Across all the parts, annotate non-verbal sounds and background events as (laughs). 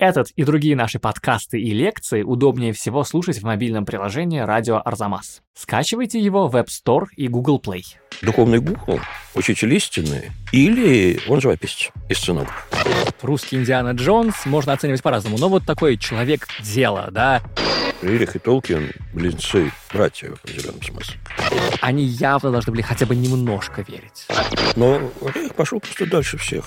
Этот и другие наши подкасты и лекции удобнее всего слушать в мобильном приложении «Радио Арзамас». Скачивайте его в App Store и Google Play. Духовный Google, учитель истины или он живописец и сценограф. Русский Индиана Джонс можно оценивать по-разному, но вот такой человек дела, да, Рерих и Толкин – близнецы, братья в определенном смысле. они явно должны были хотя бы немножко верить. Но Рерих пошел просто дальше всех.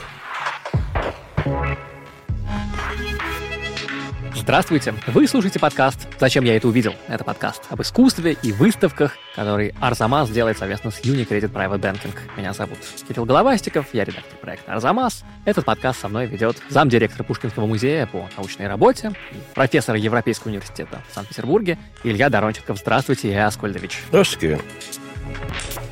Здравствуйте! Вы слушаете подкаст «Зачем я это увидел?» Это подкаст об искусстве и выставках, который Арзамас делает совместно с Unicredit Private Banking. Меня зовут Кирилл Головастиков, я редактор проекта Арзамас. Этот подкаст со мной ведет замдиректора Пушкинского музея по научной работе, профессор Европейского университета в Санкт-Петербурге Илья Доронченков. Здравствуйте, Илья Аскольдович. Здравствуйте, Кирилл.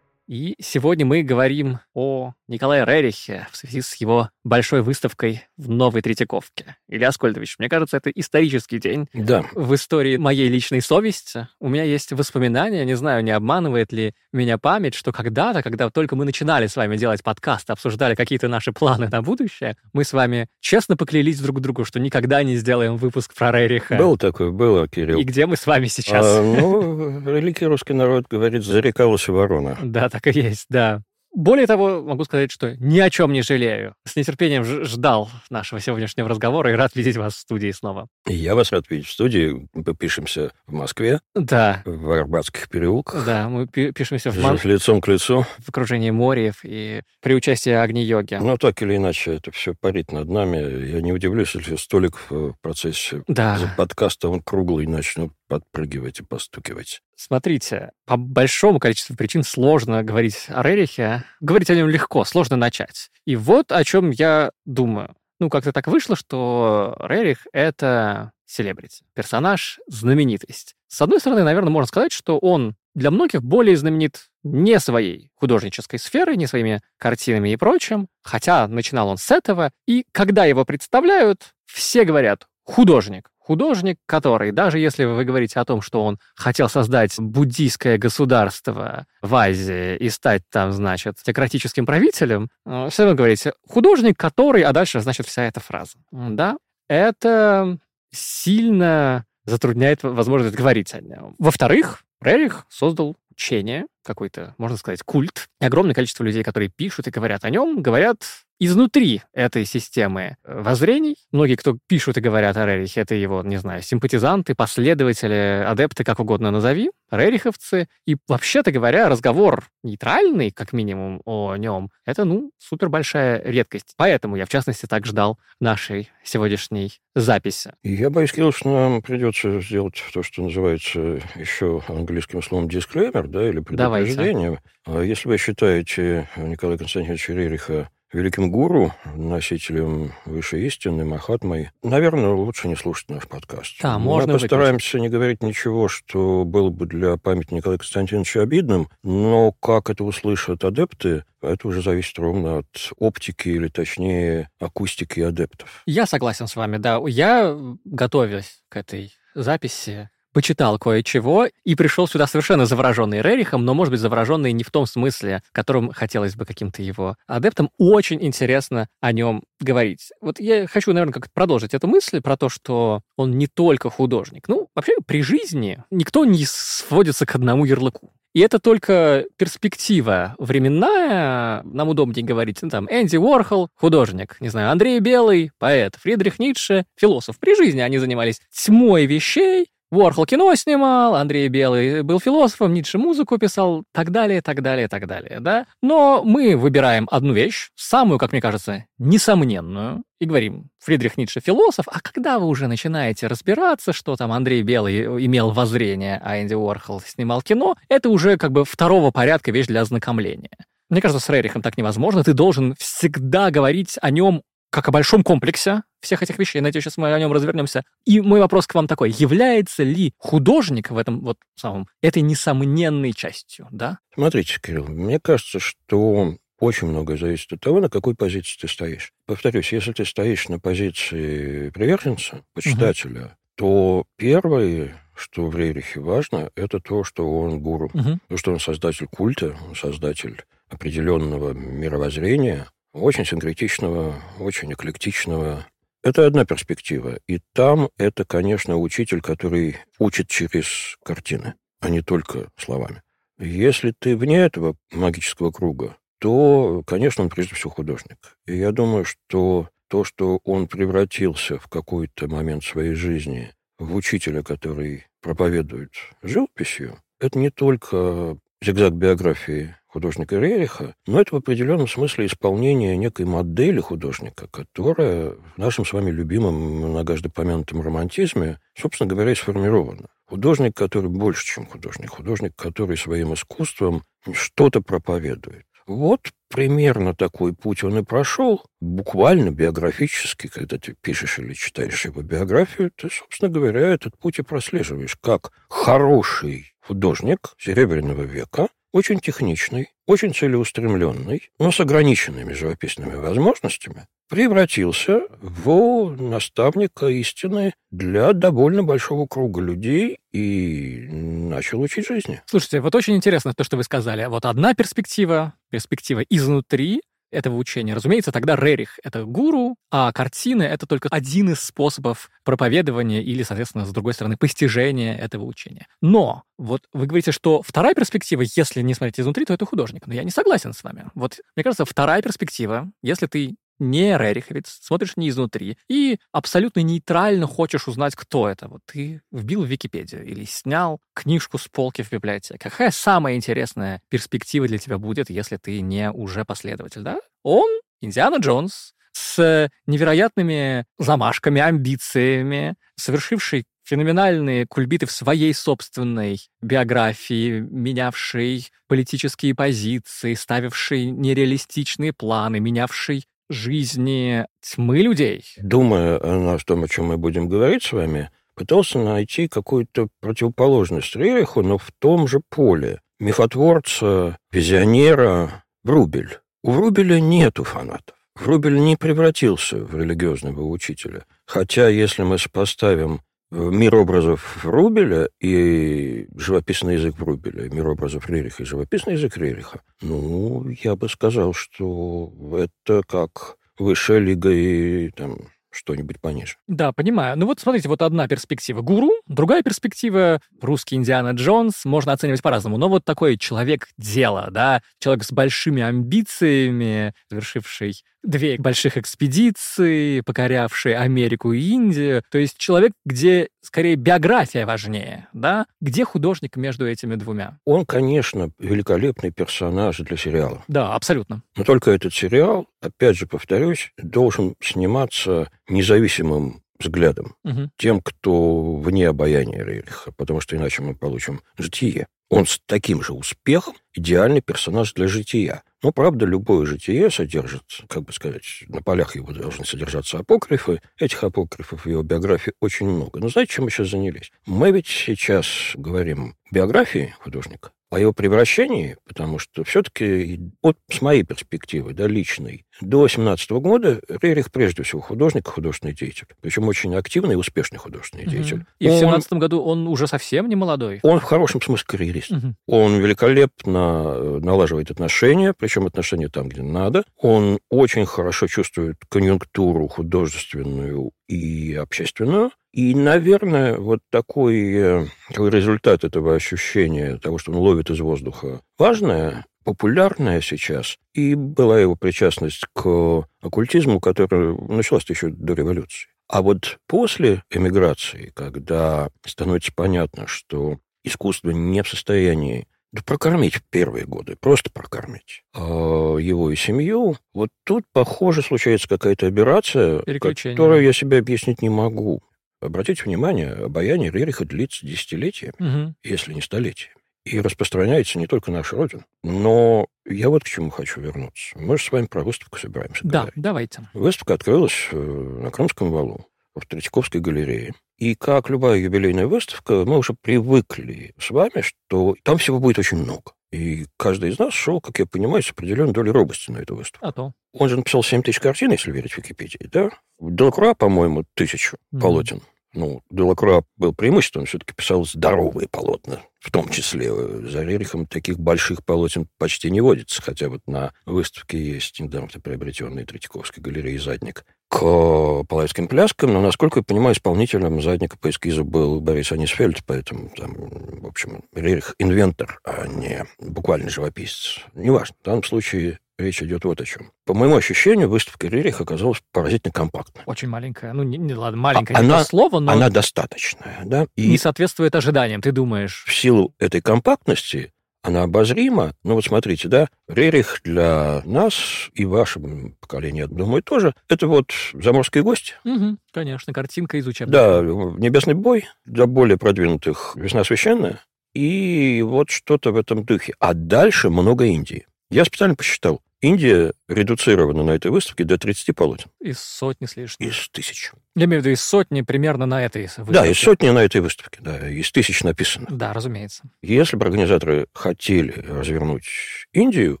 И сегодня мы говорим о Николае Рерихе в связи с его большой выставкой в Новой Третьяковке. Илья Аскольдович, мне кажется, это исторический день Да, в истории моей личной совести. У меня есть воспоминания, не знаю, не обманывает ли меня память, что когда-то, когда только мы начинали с вами делать подкаст, обсуждали какие-то наши планы на будущее, мы с вами честно поклялись друг другу, что никогда не сделаем выпуск про Рериха. было такое, было, Кирилл. И где мы с вами сейчас? А, ну, великий русский народ говорит, зарекалась ворона. Да, так и есть, да. Более того, могу сказать, что ни о чем не жалею. С нетерпением ждал нашего сегодняшнего разговора и рад видеть вас в студии снова. Я вас рад видеть в студии. Мы пишемся в Москве, Да, в Арбатских переулках. да, мы пи- пишемся в, Мон- Лицом к лицу. в окружении морев и при участии Агни-йоги. Но так или иначе, это все парит над нами. Я не удивлюсь, если столик в процессе Да. подкаста он круглый начнет подпрыгивать и постукивать. Смотрите, по большому количеству причин сложно говорить о Рерихе. Говорить о нем легко, сложно начать. И вот о чем я думаю. Ну, как-то так вышло, что Рерих — это селебрити, персонаж, знаменитость. С одной стороны, наверное, можно сказать, что он для многих более знаменит не своей художнической сферой, не своими картинами и прочим, хотя начинал он с этого, и когда его представляют, все говорят «художник». Художник, который, даже если вы говорите о том, что он хотел создать буддийское государство в Азии и стать там, значит, теократическим правителем, э, все равно говорите «художник, который», а дальше, значит, вся эта фраза. Да, это сильно затрудняет возможность говорить о нем. Во-вторых, Рерих создал учение, какой-то, можно сказать, культ. И огромное количество людей, которые пишут и говорят о нем, говорят изнутри этой системы э, воззрений. Многие, кто пишут и говорят о Рерихе, это его, не знаю, симпатизанты, последователи, адепты, как угодно назови, рериховцы. И, вообще-то говоря, разговор нейтральный, как минимум, о нем, это, ну, супер большая редкость. Поэтому я, в частности, так ждал нашей сегодняшней записи. Я боюсь, Кирилл, что нам придется сделать то, что называется еще английским словом дисклеймер, да, или Давайте. предупреждение. А Если вы считаете Николая Константиновича Рериха великим гуру, носителем высшей истины, Махатмой, наверное, лучше не слушать наш подкаст. Да, Мы можно постараемся не говорить ничего, что было бы для памяти Николая Константиновича обидным, но как это услышат адепты, это уже зависит ровно от оптики, или точнее акустики адептов. Я согласен с вами, да. Я, готовясь к этой записи, почитал кое-чего и пришел сюда совершенно завороженный Рерихом, но, может быть, завороженный не в том смысле, в котором хотелось бы каким-то его адептам. Очень интересно о нем говорить. Вот я хочу, наверное, как-то продолжить эту мысль про то, что он не только художник. Ну, вообще, при жизни никто не сводится к одному ярлыку. И это только перспектива временная, нам удобнее говорить, ну, там, Энди Уорхол, художник, не знаю, Андрей Белый, поэт, Фридрих Ницше, философ. При жизни они занимались тьмой вещей, Уорхол кино снимал, Андрей Белый был философом, Ницше музыку писал, так далее, так далее, так далее, да? Но мы выбираем одну вещь, самую, как мне кажется, несомненную, и говорим, Фридрих Ницше философ, а когда вы уже начинаете разбираться, что там Андрей Белый имел воззрение, а Энди Уорхол снимал кино, это уже как бы второго порядка вещь для ознакомления. Мне кажется, с Рерихом так невозможно. Ты должен всегда говорить о нем как о большом комплексе всех этих вещей. Надеюсь, сейчас мы о нем развернемся. И мой вопрос к вам такой. Является ли художник в этом вот самом, этой несомненной частью, да? Смотрите, Кирилл, мне кажется, что очень многое зависит от того, на какой позиции ты стоишь. Повторюсь, если ты стоишь на позиции приверженца, почитателя, то первое, что в Рерихе важно, это то, что он гуру. Мгм. То, что он создатель культа, он создатель определенного мировоззрения, очень синкретичного, очень эклектичного, Это одна перспектива. И там это, конечно, учитель, который учит через картины, а не только словами. Если ты вне этого магического круга, то, конечно, он прежде всего художник. И я думаю, что то, что он превратился в какой-то момент своей жизни в учителя, который проповедует живописью, это не только зигзаг биографии художника Рериха, но это в определенном смысле исполнение некой модели художника, которая в нашем с вами любимом, многожды помянутом романтизме, собственно говоря, и сформирована. Художник, который больше, чем художник. Художник, который своим искусством что-то проповедует. Вот примерно такой путь он и прошел, буквально биографически, когда ты пишешь или читаешь его биографию, ты, собственно говоря, этот путь и прослеживаешь, как хороший художник Серебряного века, очень техничный, очень целеустремленный, но с ограниченными живописными возможностями, превратился в наставника истины для довольно большого круга людей и начал учить жизни. Слушайте, вот очень интересно то, что вы сказали. Вот одна перспектива, перспектива изнутри, этого учения. Разумеется, тогда Рерих — это гуру, а картины — это только один из способов проповедования или, соответственно, с другой стороны, постижения этого учения. Но вот вы говорите, что вторая перспектива, если не смотреть изнутри, то это художник. Но я не согласен с вами. Вот, мне кажется, вторая перспектива, если ты не Рериховец, смотришь не изнутри и абсолютно нейтрально хочешь узнать, кто это. Вот ты вбил в Википедию или снял книжку с полки в библиотеке. Какая самая интересная перспектива для тебя будет, если ты не уже последователь, да? Он, Индиана Джонс, с невероятными замашками, амбициями, совершивший феноменальные кульбиты в своей собственной биографии, менявший политические позиции, ставивший нереалистичные планы, менявший жизни тьмы людей. Думая о том, о чем мы будем говорить с вами, пытался найти какую-то противоположность Рериху, но в том же поле. Мифотворца, визионера Врубель. У Врубеля нету фанатов. Врубель не превратился в религиозного учителя. Хотя, если мы сопоставим мир образов Рубеля и живописный язык Рубеля, мир образов Рериха и живописный язык Рериха, ну, я бы сказал, что это как высшая лига и там что-нибудь пониже. Да, понимаю. Ну вот смотрите, вот одна перспектива гуру, другая перспектива русский Индиана Джонс, можно оценивать по-разному, но вот такой человек дела, да, человек с большими амбициями, завершивший две больших экспедиции, покорявшие Америку и Индию. То есть человек, где скорее биография важнее, да? Где художник между этими двумя? Он, конечно, великолепный персонаж для сериала. Да, абсолютно. Но только этот сериал, опять же повторюсь, должен сниматься независимым взглядом, угу. тем, кто вне обаяния Рейриха, потому что иначе мы получим житие. Он с таким же успехом идеальный персонаж для жития. Но, правда, любое житие содержит, как бы сказать, на полях его должны содержаться апокрифы. Этих апокрифов в его биографии очень много. Но знаете, чем мы сейчас занялись? Мы ведь сейчас говорим биографии художника, о его превращении, потому что все-таки, вот с моей перспективы, да, личной, до 17 года Рерих прежде всего художник, художественный деятель. Причем очень активный и успешный художественный угу. деятель. И он, в 17 году он уже совсем не молодой? Он в хорошем смысле карьерист. Угу. Он великолепно э, налаживает отношения, причем отношения там, где надо. Он очень хорошо чувствует конъюнктуру художественную и общественную. И, наверное, вот такой, э, такой результат этого ощущения, того, что он ловит из воздуха, важное, популярное сейчас, и была его причастность к оккультизму, который началась еще до революции. А вот после эмиграции, когда становится понятно, что искусство не в состоянии да прокормить в первые годы, просто прокормить а его и семью, вот тут, похоже, случается какая-то операция, которую я себе объяснить не могу. Обратите внимание, обаяние Рериха длится десятилетия, угу. если не столетия. И распространяется не только наша Родина. Но я вот к чему хочу вернуться. Мы же с вами про выставку собираемся Да, говорить. давайте. Выставка открылась э, на Крымском валу в Третьяковской галерее. И как любая юбилейная выставка, мы уже привыкли с вами, что там всего будет очень много. И каждый из нас шел, как я понимаю, с определенной долей робости на эту выставку. А то. Он же написал 7 тысяч картин, если верить Википедии, да? Делакруа, по-моему, тысячу mm. полотен. Ну, Делакруа был преимуществом, все-таки писал здоровые полотна, в том числе. За Рерихом таких больших полотен почти не водится, хотя вот на выставке есть недавно приобретенный Третьяковской галереей «Задник» к половецким пляскам, но, насколько я понимаю, исполнителем задника по эскизу был Борис Анисфельд, поэтому там, в общем, Рерих инвентор, а не буквально живописец. Неважно. В данном случае речь идет вот о чем. По моему ощущению, выставка Рерих оказалась поразительно компактной. Очень маленькая. Ну, не, не ладно, маленькая, А- не она- то слово, но Она достаточная, да? И не соответствует ожиданиям, ты думаешь. в силу этой компактности она обозрима. Ну вот смотрите, да, Рерих для нас и вашего поколения, я думаю, тоже, это вот заморские гости. Мгм, конечно, картинка из учебника. Да, небесный бой для более продвинутых весна священная. И вот что-то в этом духе. А дальше много Индии. Я специально посчитал. Индия редуцирована на этой выставке до 30 полотен Из сотни с лишним. из тысяч. Я имею в виду из сотни примерно на этой Да, выставке. из сотни на этой выставке, да, из тысяч написано. Да, разумеется. Если бы организаторы хотели развернуть Индию,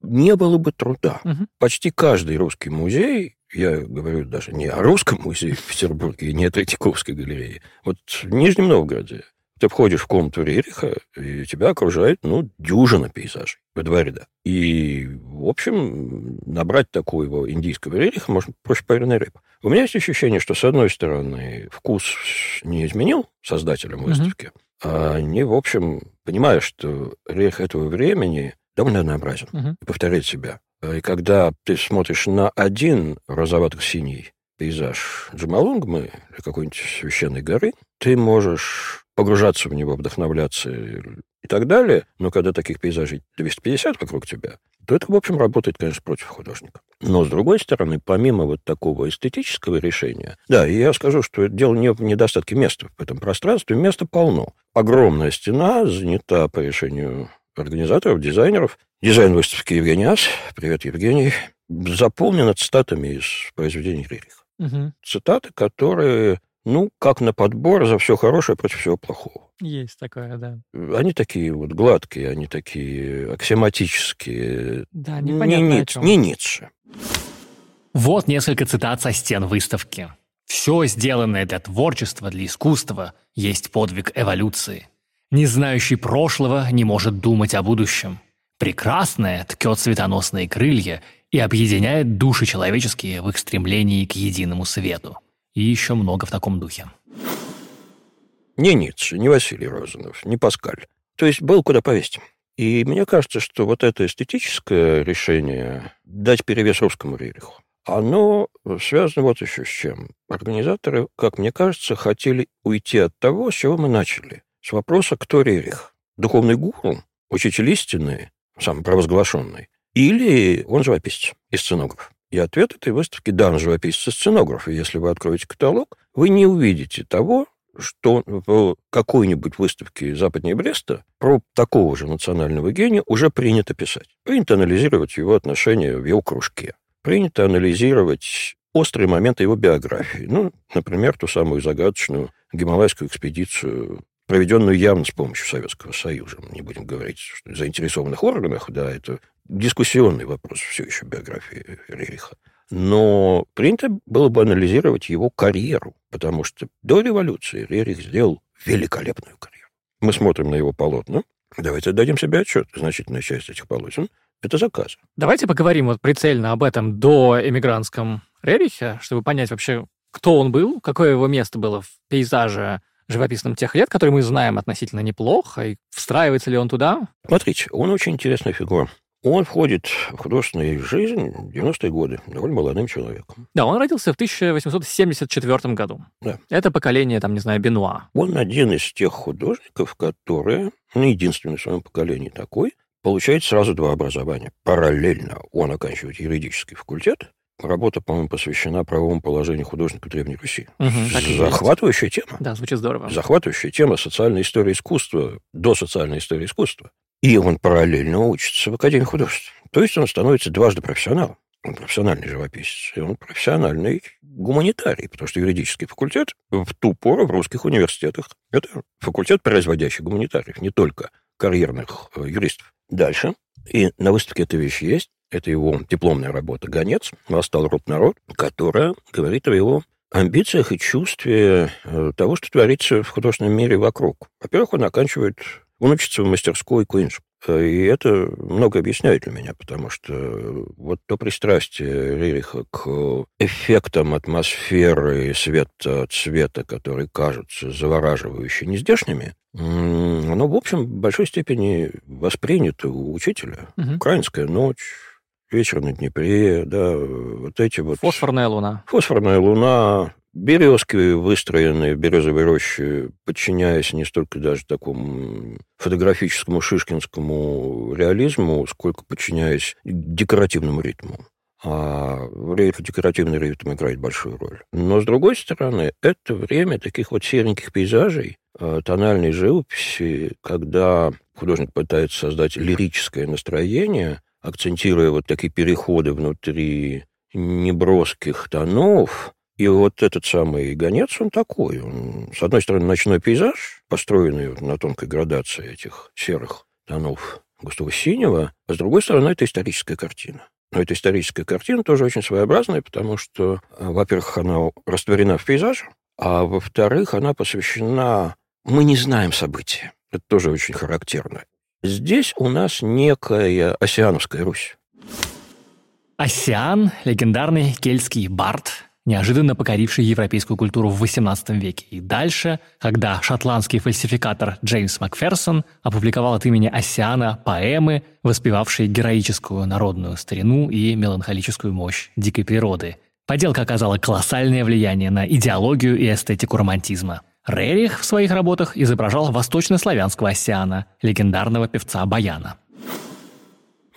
не было бы труда. Мгм. Почти каждый русский музей, я говорю даже не о русском музее в Петербурге, не о Третьяковской галерее, вот в Нижнем Новгороде ты входишь в комнату Рериха, и тебя окружает, ну, дюжина пейзажей во два ряда. И, в общем, набрать такого индийского Рериха можно проще пареной рыбы. У меня есть ощущение, что, с одной стороны, вкус не изменил создателям выставки, а они, в общем, понимая, что Рерих этого времени довольно однообразен Мгм. и повторяет себя. И когда ты смотришь на один розовато-синий пейзаж Джамалунгмы или какой-нибудь священной горы, ты можешь погружаться в него, вдохновляться и так далее, но когда таких пейзажей 250 вокруг тебя, то это, в общем, работает, конечно, против художника. Но, с другой стороны, помимо вот такого эстетического решения, да, и я скажу, что дело не в недостатке места в этом пространстве, места полно. Огромная стена занята по решению организаторов, дизайнеров. Дизайн выставки Евгений Ас, привет, Евгений, заполнена цитатами из произведений Рериха. Мгм. Цитаты, которые, ну, как на подбор за все хорошее против всего плохого. Есть такое, да. Они такие вот гладкие, они такие аксиоматические. Да, Не, непонятно о Ниц- не Ницше. Вот несколько цитат со стен выставки. «Все, сделанное для творчества, для искусства, есть подвиг эволюции. Не знающий прошлого не может думать о будущем. Прекрасное ткет светоносные крылья и объединяет души человеческие в их стремлении к единому свету». И еще много в таком духе. Не Ницше, не Василий Розанов, не Паскаль. То есть был куда повесить. И мне кажется, что вот это эстетическое решение дать перевес русскому Рериху, оно связано вот еще с чем. Организаторы, как мне кажется, хотели уйти от того, с чего мы начали. С вопроса, кто Рерих? Духовный гуру? Учитель истины? Сам провозглашенный? Или он живописец и сценограф? И ответ этой выставки – да, он живописец и сценограф. И если вы откроете каталог, вы не увидите того, что в какой-нибудь выставке западнее Бреста про такого же национального гения уже принято писать. Принято анализировать его отношения в его кружке. Принято анализировать острые моменты его биографии. Ну, например, ту самую загадочную гималайскую экспедицию, проведенную явно с помощью Советского Союза. Мы не будем говорить что заинтересованных органах, да, это дискуссионный вопрос все еще биографии Рериха. Но принято было бы анализировать его карьеру, потому что до революции Рерих сделал великолепную карьеру. Мы смотрим на его полотна. Давайте дадим себе отчет. Значительная часть этих полотен – это заказы. Давайте поговорим вот прицельно об этом до эмигрантском Рерихе, чтобы понять вообще, кто он был, какое его место было в пейзаже живописном тех лет, который мы знаем относительно неплохо, и встраивается ли он туда? Смотрите, он очень интересная фигура. Он входит в художественную жизнь в 90-е годы, довольно молодым человеком. Да, он родился в 1874 году. Да. Это поколение, там, не знаю, Бенуа. Он один из тех художников, которые, ну, единственный в своем поколении такой, получает сразу два образования. Параллельно он оканчивает юридический факультет. Работа, по-моему, посвящена правовому положению художника Древней Руси. Есть. Захватывающая тема. Да, звучит здорово. Захватывающая тема социальной истории искусства до социальной истории искусства. И он параллельно учится в Академии художеств. То есть он становится дважды профессионалом. Он профессиональный живописец, и он профессиональный гуманитарий, потому что юридический факультет в ту пору в русских университетах – это факультет, производящий гуманитариев, не только карьерных э, юристов. Дальше. И на выставке эта вещь есть. Это его дипломная работа «Гонец», «Восстал род народ», которая говорит о его амбициях и чувстве э, того, что творится в художественном мире вокруг. Во-первых, он оканчивает, он учится в мастерской Куинш. И это много объясняет для меня, потому что вот то пристрастие Рериха к эффектам атмосферы света, цвета, которые кажутся завораживающе нездешними, оно, в общем, в большой степени воспринято у учителя. Угу. Украинская ночь, вечер на Днепре, да, вот эти вот... Фосфорная луна. Фосфорная луна, березки, выстроенные в березовой роще, подчиняясь не столько даже такому фотографическому шишкинскому реализму, сколько подчиняясь декоративному ритму. А декоративный ритм играет большую роль. Но, с другой стороны, это время таких вот сереньких пейзажей, э, тональной живописи, когда художник пытается создать лирическое настроение, акцентируя вот такие переходы внутри неброских тонов, и вот этот самый гонец, он такой. Он, с одной стороны, ночной пейзаж, построенный на тонкой градации этих серых тонов густого синего, а с другой стороны, это историческая картина. Но эта историческая картина тоже очень своеобразная, потому что, э, во-первых, она растворена в пейзаже, а во-вторых, она посвящена... Мы не знаем события. Это тоже очень характерно. Здесь у нас некая Осиановская Русь. Осиан – легендарный кельтский бард, неожиданно покоривший европейскую культуру в XVIII веке. И дальше, когда шотландский фальсификатор Джеймс Макферсон опубликовал от имени Оссиана поэмы, воспевавшие героическую народную старину и меланхолическую мощь дикой природы. Поделка оказала колоссальное влияние на идеологию и эстетику романтизма. Рерих в своих работах изображал восточнославянского Оссиана, легендарного певца Баяна.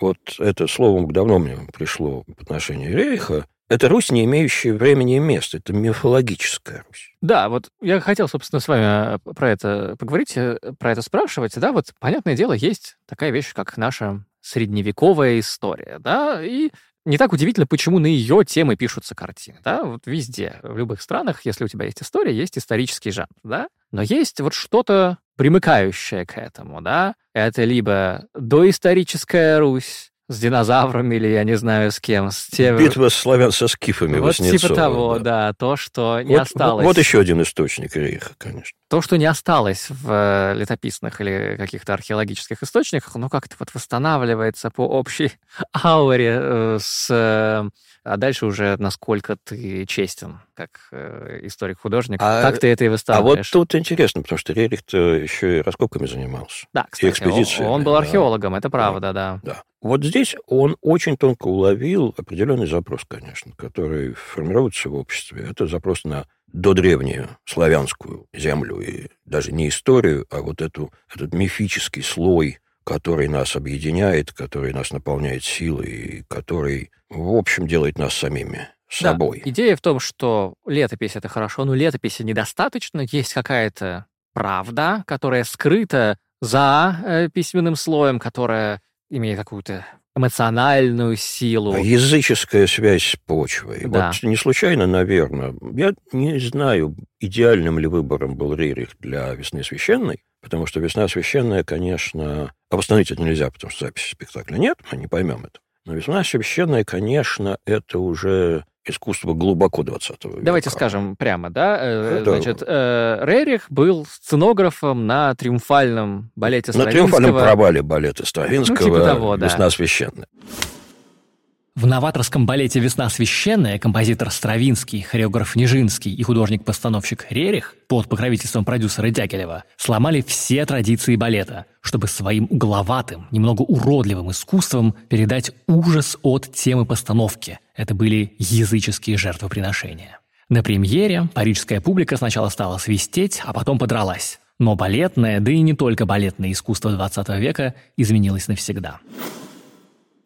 Вот это слово давно мне пришло в отношении Рериха, это Русь, не имеющая времени и места. Это мифологическая Русь. Да, вот я хотел, собственно, с вами э, про это поговорить, э, про это спрашивать. Да, вот, понятное дело, есть такая вещь, как наша средневековая история, да, и не так удивительно, почему на ее темы пишутся картины, да, вот везде, в любых странах, если у тебя есть история, есть исторический жанр, да, но есть вот что-то примыкающее к этому, да, это либо доисторическая Русь, с динозаврами или я не знаю с кем. С тем... Битва славян со скифами Вот типа того, да. да, то, что не вот, осталось. Вот еще один источник рейха, конечно. То, что не осталось в э, летописных или каких-то археологических источниках, ну как-то вот восстанавливается по общей (laughs) ауре э, с э, а дальше уже насколько ты честен как э, историк-художник, а, как ты это и выставляешь. А вот тут интересно, потому что Рерих-то еще и раскопками занимался. Да, кстати, он, он был археологом, да. это правда, да. Да. Вот здесь он очень тонко уловил определенный запрос, конечно, который формируется в обществе. Это запрос на додревнюю славянскую землю, и даже не историю, а вот эту, этот мифический слой который нас объединяет, который нас наполняет силой, и который, в общем, делает нас самими собой. Да. Идея в том, что летопись это хорошо, но летописи недостаточно, есть какая-то правда, которая скрыта за э, письменным слоем, которая имеет какую-то эмоциональную силу. А языческая связь с почвой. Да. Вот не случайно, наверное, я не знаю, идеальным ли выбором был Рерих для «Весны священной», потому что «Весна священная», конечно, обостановить это нельзя, потому что записи спектакля нет, мы не поймем это. Но «Весна священная», конечно, это уже искусство глубоко 20 века. Давайте скажем прямо, да? Это... Значит, э, Рерих был сценографом на триумфальном балете Стравинского. На триумфальном провале балета Стравинского ну, типа того, да. «Весна священная». В новаторском балете «Весна священная» композитор Стравинский, хореограф Нижинский и художник-постановщик Рерих под покровительством продюсера Дягилева сломали все традиции балета, чтобы своим угловатым, немного уродливым искусством передать ужас от темы постановки. Это были языческие жертвоприношения. На премьере парижская публика сначала стала свистеть, а потом подралась. Но балетное, да и не только балетное искусство 20 века изменилось навсегда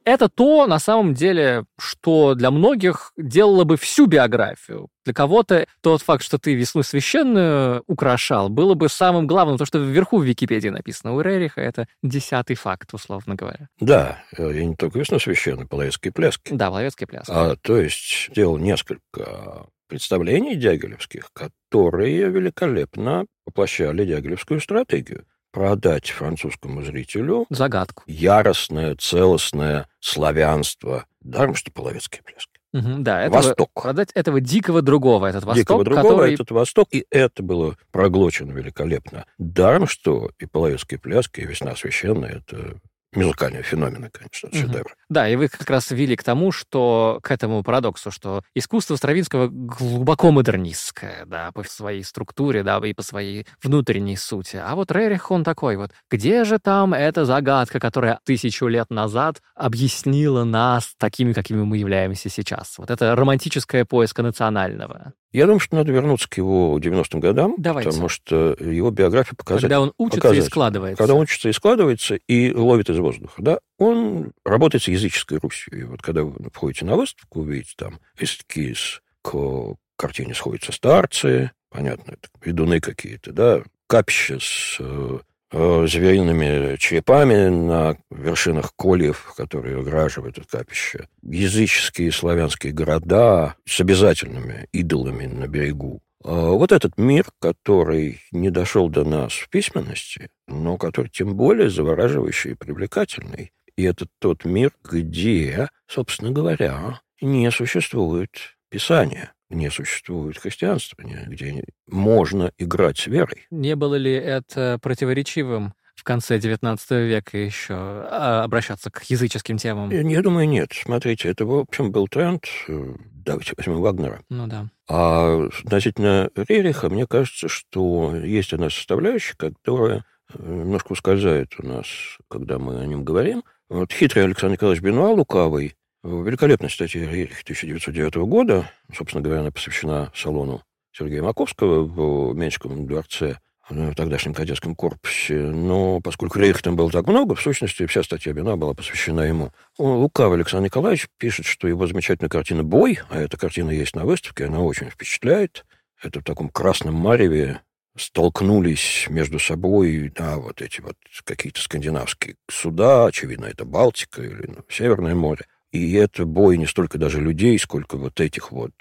это то, на самом деле, что для многих делало бы всю биографию. Для кого-то тот факт, что ты весну священную украшал, было бы самым главным, то, что вверху в Википедии написано. У Рериха это десятый факт, условно говоря. Да, и не только весну священную, половецкие пляски. Да, половецкие пляски. А, то есть делал несколько представлений дягилевских, которые великолепно воплощали дягилевскую стратегию продать французскому зрителю загадку. Яростное, целостное славянство. Даром, что половецкие пляски. Угу, да, этого, Восток. продать этого дикого другого, этот Восток, Дикого другого, который... этот Восток, и это было проглочено великолепно. Даром, что и половецкие пляски, и весна священная, это музыкальные феномены, конечно, Мгм. шедевры. Да, и вы как раз вели к тому, что к этому парадоксу, что искусство Стравинского глубоко модернистское, да, по своей структуре, да, и по своей внутренней сути. А вот Рерих, он такой вот, где же там эта загадка, которая тысячу лет назад объяснила нас такими, какими мы являемся сейчас? Вот это романтическое поиска национального. Я думаю, что надо вернуться к его 90-м годам, Давайте. потому что его биография показательна. Когда он учится и показатель. складывается. Когда он учится и складывается, и ловит из воздуха, да, он работает с языческой Русью. И вот когда вы входите на выставку, увидите там эскиз к картине сходятся старцы, понятно, это ведуны какие-то, да, капища с э, звериными черепами на вершинах кольев, которые ограживают это капище, языческие славянские города с обязательными идолами на берегу. А Вот этот мир, который не дошел до нас в письменности, но который тем более завораживающий и привлекательный. И это тот мир, где, собственно говоря, не существует Писания, не существует христианства, где можно играть с верой. Не было ли это противоречивым в конце XIX века еще а, обращаться к языческим темам? Я, я думаю, нет. Смотрите, это, в общем, был тренд. э, Давайте возьмем Вагнера. Ну да. А относительно Рериха, мне кажется, что есть одна составляющая, которая э, немножко ускользает у нас, когда мы о нем говорим. Вот хитрый Александр Николаевич Бенуа, лукавый, в великолепной статье Рерих 1909 года, собственно говоря, она посвящена салону Сергея Маковского в Менском дворце, в тогдашнем кадетском корпусе. Но поскольку Рерих там было так много, в сущности, вся статья Бенуа была посвящена ему. Он, лукавый Александр Николаевич пишет, что его замечательная картина «Бой», а эта картина есть на выставке, она очень впечатляет. Это в таком красном мареве столкнулись между собой, да, вот эти вот какие-то скандинавские суда, очевидно, это Балтика или ну, Северное море. И это бой не столько даже людей, сколько вот этих вот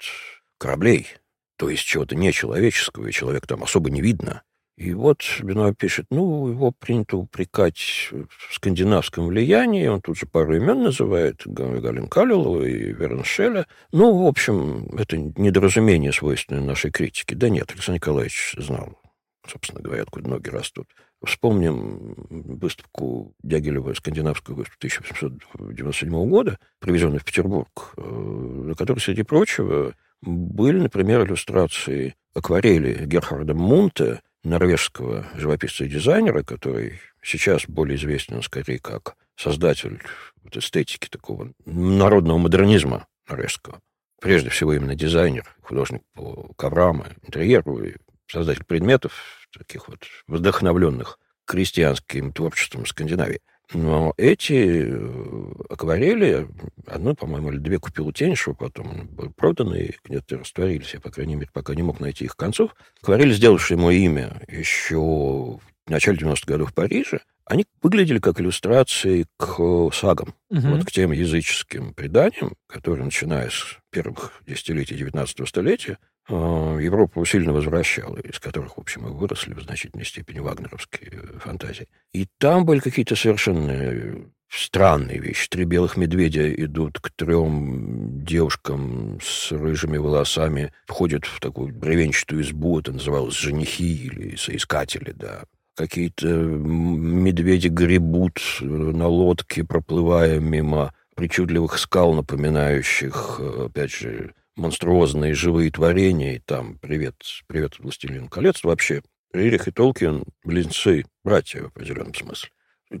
кораблей, то есть чего-то нечеловеческого, и человека там особо не видно. И вот Бенуа пишет, ну, его принято упрекать в скандинавском влиянии, он тут же пару имен называет, Га- Галин Калилова и Верн Шеля. Ну, в общем, это недоразумение, свойственное нашей критике. Да нет, Александр Николаевич знал, собственно говоря, откуда ноги растут. Вспомним выставку Дягилева, скандинавскую выставку 1897 года, привезенную в Петербург, э, на которой, среди прочего, были, например, иллюстрации акварели Герхарда Мунта, норвежского живописца и дизайнера, который сейчас более известен скорее как создатель вот эстетики такого народного модернизма норвежского. Прежде всего именно дизайнер, художник по коврам, интерьеру, и создатель предметов, таких вот вдохновленных крестьянским творчеством Скандинавии. Но эти э, акварели, одну, по-моему, или две купил у Тенишева, потом были проданы и где-то растворились. Я, по крайней мере, пока не мог найти их концов. Акварели, сделавшие ему имя еще в начале 90-х годов в Париже, они выглядели как иллюстрации к сагам, Мгм. вот к тем языческим преданиям, которые, начиная с первых десятилетий XIX столетия, Европа усиленно возвращала, из которых, в общем, и выросли в значительной степени вагнеровские э, фантазии. И там были какие-то совершенно э, странные вещи. Три белых медведя идут к трем девушкам с рыжими волосами, входят в такую бревенчатую избу, это называлось женихи или соискатели, да. Какие-то м, медведи гребут э, на лодке, проплывая мимо причудливых скал, напоминающих, э, опять же, монструозные живые творения. И там привет, привет, Властелин колец. Вообще, Рерих и Толкин – близнецы, братья в определенном смысле.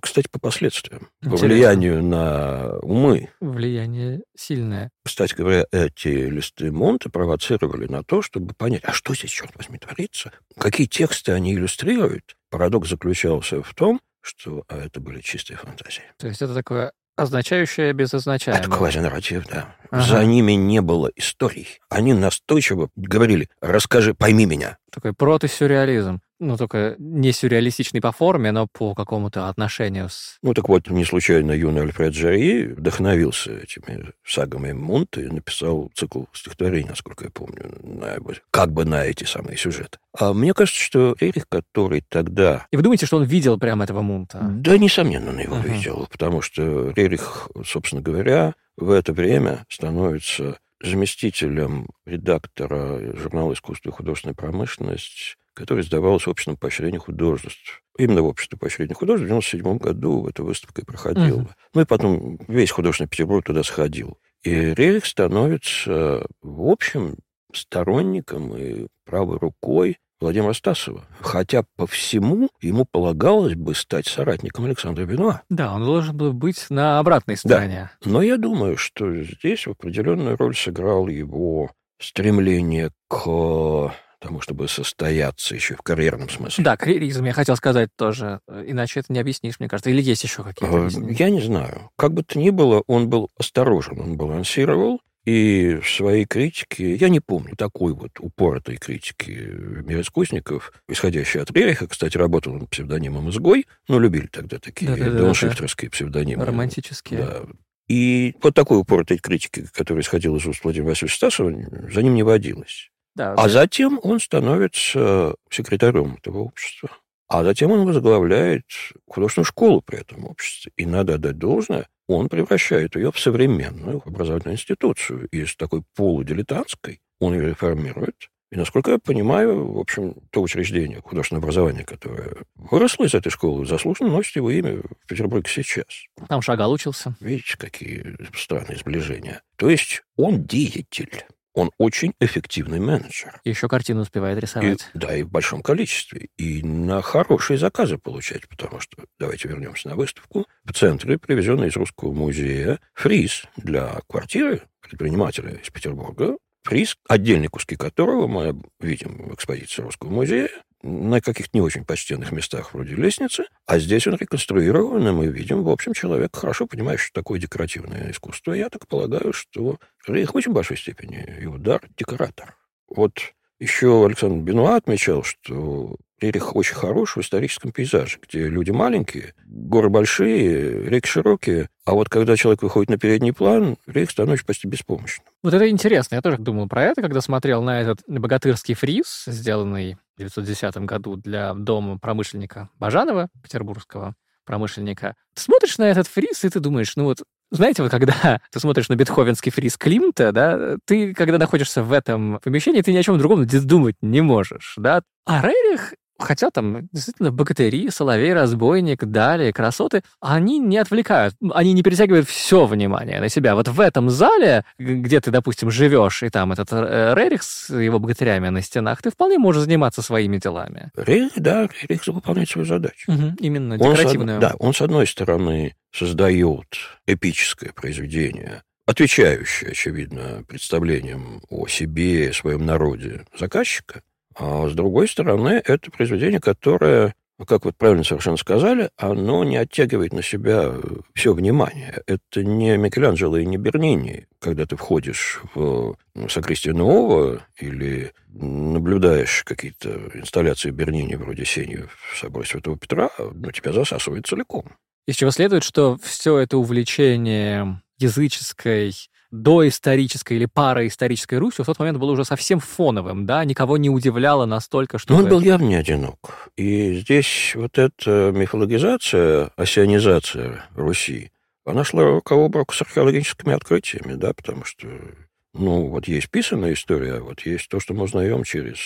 Кстати, по последствиям, по Интересно. влиянию на умы. Влияние сильное. Кстати говоря, эти листы Монта провоцировали на то, чтобы понять, а что здесь, черт возьми, творится? Какие тексты они иллюстрируют? Парадокс заключался в том, что а это были чистые фантазии. То есть это такое означающее без Это означаемого. квазинарратив, да. Ага. За ними не было историй. Они настойчиво говорили, расскажи, пойми меня. Такой протосюрреализм. Ну, только не сюрреалистичный по форме, но по какому-то отношению с... Ну, так вот, не случайно юный Альфред Жари вдохновился этими сагами Монта и написал цикл стихотворений, насколько я помню, на, как бы на эти самые сюжеты. А мне кажется, что Эрих, который тогда И вы думаете, что он видел прямо этого Мунта? Да, несомненно, он его Ага. видел, потому что Рерих, собственно говоря, в это время становится заместителем редактора журнала «Искусство и художественная промышленность», который издавался обществом поощрения художеств. именно в обществе поощрения художеств, в 97 году эта выставка и проходила. Угу. Ну и потом весь художественный Петербург туда сходил. И Рерих становится, в общем, сторонником и правой рукой Владимира Стасова. Хотя по всему ему полагалось бы стать соратником Александра Бенуа. Да, он должен был быть на обратной стороне. Да. Но я думаю, что здесь определенную роль сыграл его стремление к тому, чтобы состояться еще в карьерном смысле. Да, карьеризм, я хотел сказать тоже. Иначе это не объяснишь, мне кажется. Или есть еще какие-то объяснения? Я не знаю. Как бы то ни было, он был осторожен, он балансировал, и в своей критике, я не помню такой вот упоротой критики мироискусников, исходящей от Рериха, кстати, работал он псевдонимом «Изгой», но любили тогда такие да, да, дауншифтерские да, псевдонимы. Романтические. Да. И вот такой упоротой критики, которая исходила из уст Владимира Васильевича Стасова, за ним не водилось. Да, а да. затем он становится секретарем этого общества. А затем он возглавляет художественную школу при этом обществе. И надо отдать должное, он превращает ее в современную образовательную институцию. Из такой полудилетантской он ее реформирует. И, насколько я понимаю, в общем, то учреждение художественного образования, которое выросло из этой школы, заслуженно носит его имя в Петербурге сейчас. Там Шагал учился. Видите, какие странные сближения. То есть он деятель. Он очень эффективный менеджер. Еще картину успевает рисовать. И, да, и в большом количестве. И на хорошие заказы получать, потому что, давайте вернемся на выставку, в центре, привезенный из Русского музея, фриз для квартиры предпринимателя из Петербурга, фриз, отдельные куски которого мы видим в экспозиции Русского музея, на каких-то не очень почтенных местах вроде лестницы, а здесь он реконструирован, и мы видим, в общем, человек, хорошо понимающий, что такое декоративное искусство. Я так полагаю, что Рейх в очень большой степени его дар – декоратор. Вот еще Александр Бенуа отмечал, что Рерих очень хорош в историческом пейзаже, где люди маленькие, горы большие, реки широкие, а вот когда человек выходит на передний план, Рерих становится почти беспомощным. Вот это интересно. Я тоже думал про это, когда смотрел на этот богатырский фриз, сделанный в 1910 году для дома промышленника Бажанова, петербургского промышленника. Ты смотришь на этот фриз, и ты думаешь, ну вот знаете, вот когда (laughs) ты смотришь на бетховенский фриз Климта, да, ты, когда находишься в этом помещении, ты ни о чем другом думать не можешь, да. А Рерих Хотя там действительно богатыри, соловей, разбойник, далее, красоты, они не отвлекают, они не перетягивают все внимание на себя. Вот в этом зале, где ты, допустим, живешь, и там этот э, Рерих с его богатырями на стенах, ты вполне можешь заниматься своими делами. Рерих, да, Рерих выполняет свою задачу. Угу, именно, декоративную. Он, да, он, с одной стороны, создает эпическое произведение, отвечающее, очевидно, представлениям о себе и своем народе заказчика, а с другой стороны, это произведение, которое, как вы правильно совершенно сказали, оно не оттягивает на себя все внимание. Это не Микеланджело и не Бернини, когда ты входишь в ну, Сокрестие Нового или наблюдаешь какие-то инсталляции Бернини вроде Сени в соборе Святого Петра, ну, тебя засасывает целиком. Из чего следует, что все это увлечение языческой доисторической или параисторической Русью в тот момент было уже совсем фоновым, да, никого не удивляло настолько, что... Он был явно не одинок. И здесь вот эта мифологизация, осионизация Руси, она шла рука об руку с археологическими открытиями, да, потому что, ну, вот есть писанная история, а вот есть то, что мы узнаем через...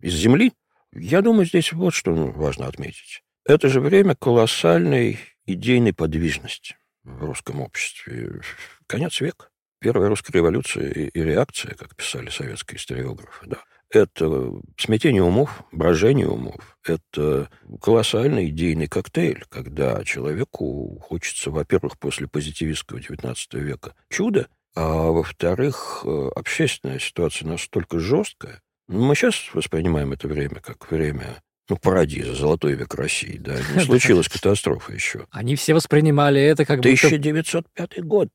из земли. Я думаю, здесь вот что важно отметить. Это же время колоссальной идейной подвижности в русском обществе. Конец века. Первая русская революция и, и реакция, как писали советские историографы, да, это смятение умов, брожение умов. Это колоссальный идейный коктейль, когда человеку хочется, во-первых, после позитивистского XIX века чудо, а во-вторых, общественная ситуация настолько жесткая. Мы сейчас воспринимаем это время как время ну, парадиза, золотой век России, да, не (laughs) случилась катастрофа еще. Они все воспринимали это как 1905 год.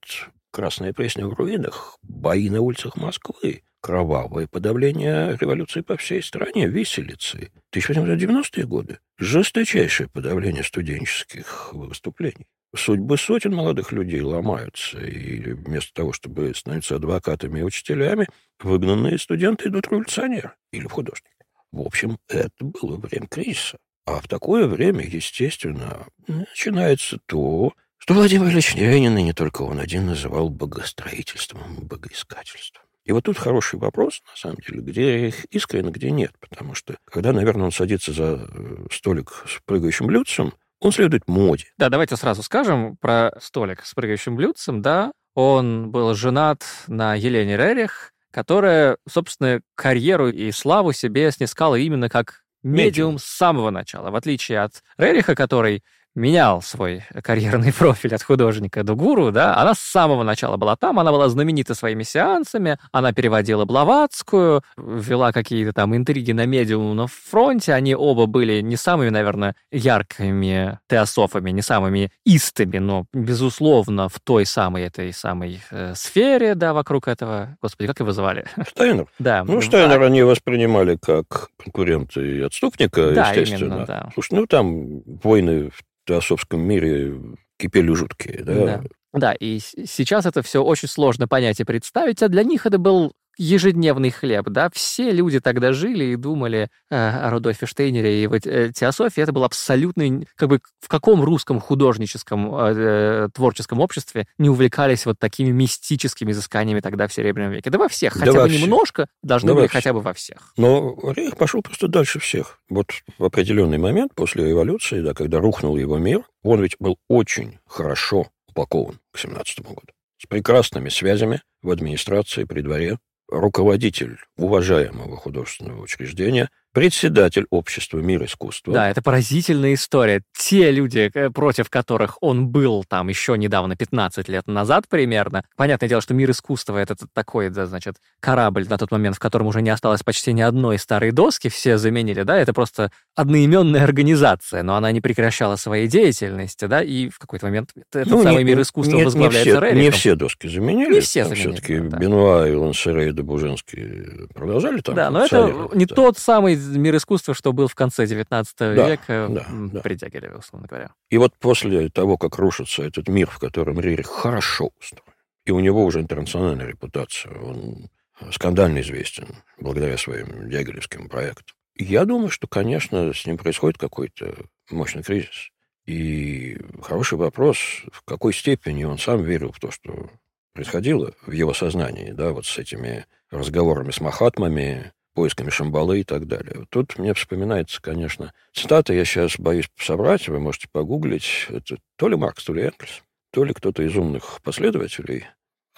Красная Пресня в руинах, бои на улицах Москвы, кровавое подавление революции по всей стране, виселицы. 1890-е годы. Жесточайшее подавление студенческих выступлений. Судьбы сотен молодых людей ломаются, и вместо того, чтобы становиться адвокатами и учителями, выгнанные студенты идут в революционер или в художник. В общем, это было время кризиса. А в такое время, естественно, начинается то, что Владимир Ильич Ленин, и не только он один, называл богостроительством богоискательством. И вот тут хороший вопрос, на самом деле, где их искренне, где нет. Потому что, когда, наверное, он садится за э, столик с прыгающим блюдцем, он следует моде. Да, давайте сразу скажем про столик с прыгающим блюдцем, да. Он был женат на Елене Рерих, которая, собственно, карьеру и славу себе снискала именно как медиум, медиум с самого начала, в отличие от Рериха, который менял свой карьерный (laughs) профиль от художника до гуру, да, она с самого начала была там, она была знаменита своими сеансами, она переводила Блаватскую, вела какие-то там интриги на медиум на фронте, они оба были не самыми, наверное, яркими теософами, не самыми истыми, но, безусловно, в той самой этой самой э, сфере, да, вокруг этого, господи, как его звали? (laughs) Штайнер. Да. Ну, Штайнер они воспринимали как конкурента и отступника, да, естественно. Именно, да. Слушай, ну, там войны в теософском мире кипели жуткие, да? Да. Да, и сейчас это все очень сложно понять и представить, а для них это был ежедневный хлеб, да, все люди тогда жили и думали э, о Рудольфе Штейнере и вот э, теософии, это был абсолютный, как бы в каком русском художническом э, э, творческом обществе не увлекались вот такими мистическими изысканиями тогда в Серебряном веке? Да во всех, хотя да бы всех. немножко, должны да были хотя бы во всех. Но Рейх пошел просто дальше всех. Вот в определенный момент после революции, да, когда рухнул его мир, он ведь был очень хорошо упакован к 17 году с прекрасными связями в администрации, при дворе, руководитель уважаемого художественного учреждения, председатель общества «Мир искусства». Да, это поразительная история. Те люди, э, против которых он был там еще недавно, 15 лет назад примерно, понятное дело, что «Мир искусства» — это такой, да, значит, корабль на тот момент, в котором уже не осталось почти ни одной старой доски, все заменили, да, это просто одноименная организация, но она не прекращала своей деятельности, да, и в какой-то момент этот ну, самый не, «Мир искусства» нет, возглавляется не все, Рерихом. Не все доски заменили. Не все заменили. Все-таки да. Бенуа и Лансере и Добужинский продолжали там. Да, но это не да. тот самый мир искусства, что был в конце 19 да, века да, да. при Дягилеве, условно говоря. И вот после того, как рушится этот мир, в котором Рерих хорошо устроен, и у него уже интернациональная репутация, он скандально известен благодаря своим дягилевским проектам. Я думаю, что, конечно, с ним происходит какой-то мощный кризис. И хороший вопрос, в какой степени он сам верил в то, что происходило в его сознании, да, вот с этими разговорами с Махатмами, поисками Шамбалы и так далее. Тут мне вспоминается, конечно, цитата, я сейчас боюсь собрать, вы можете погуглить, это то ли Маркс, то ли Энгельс, то ли кто-то из умных последователей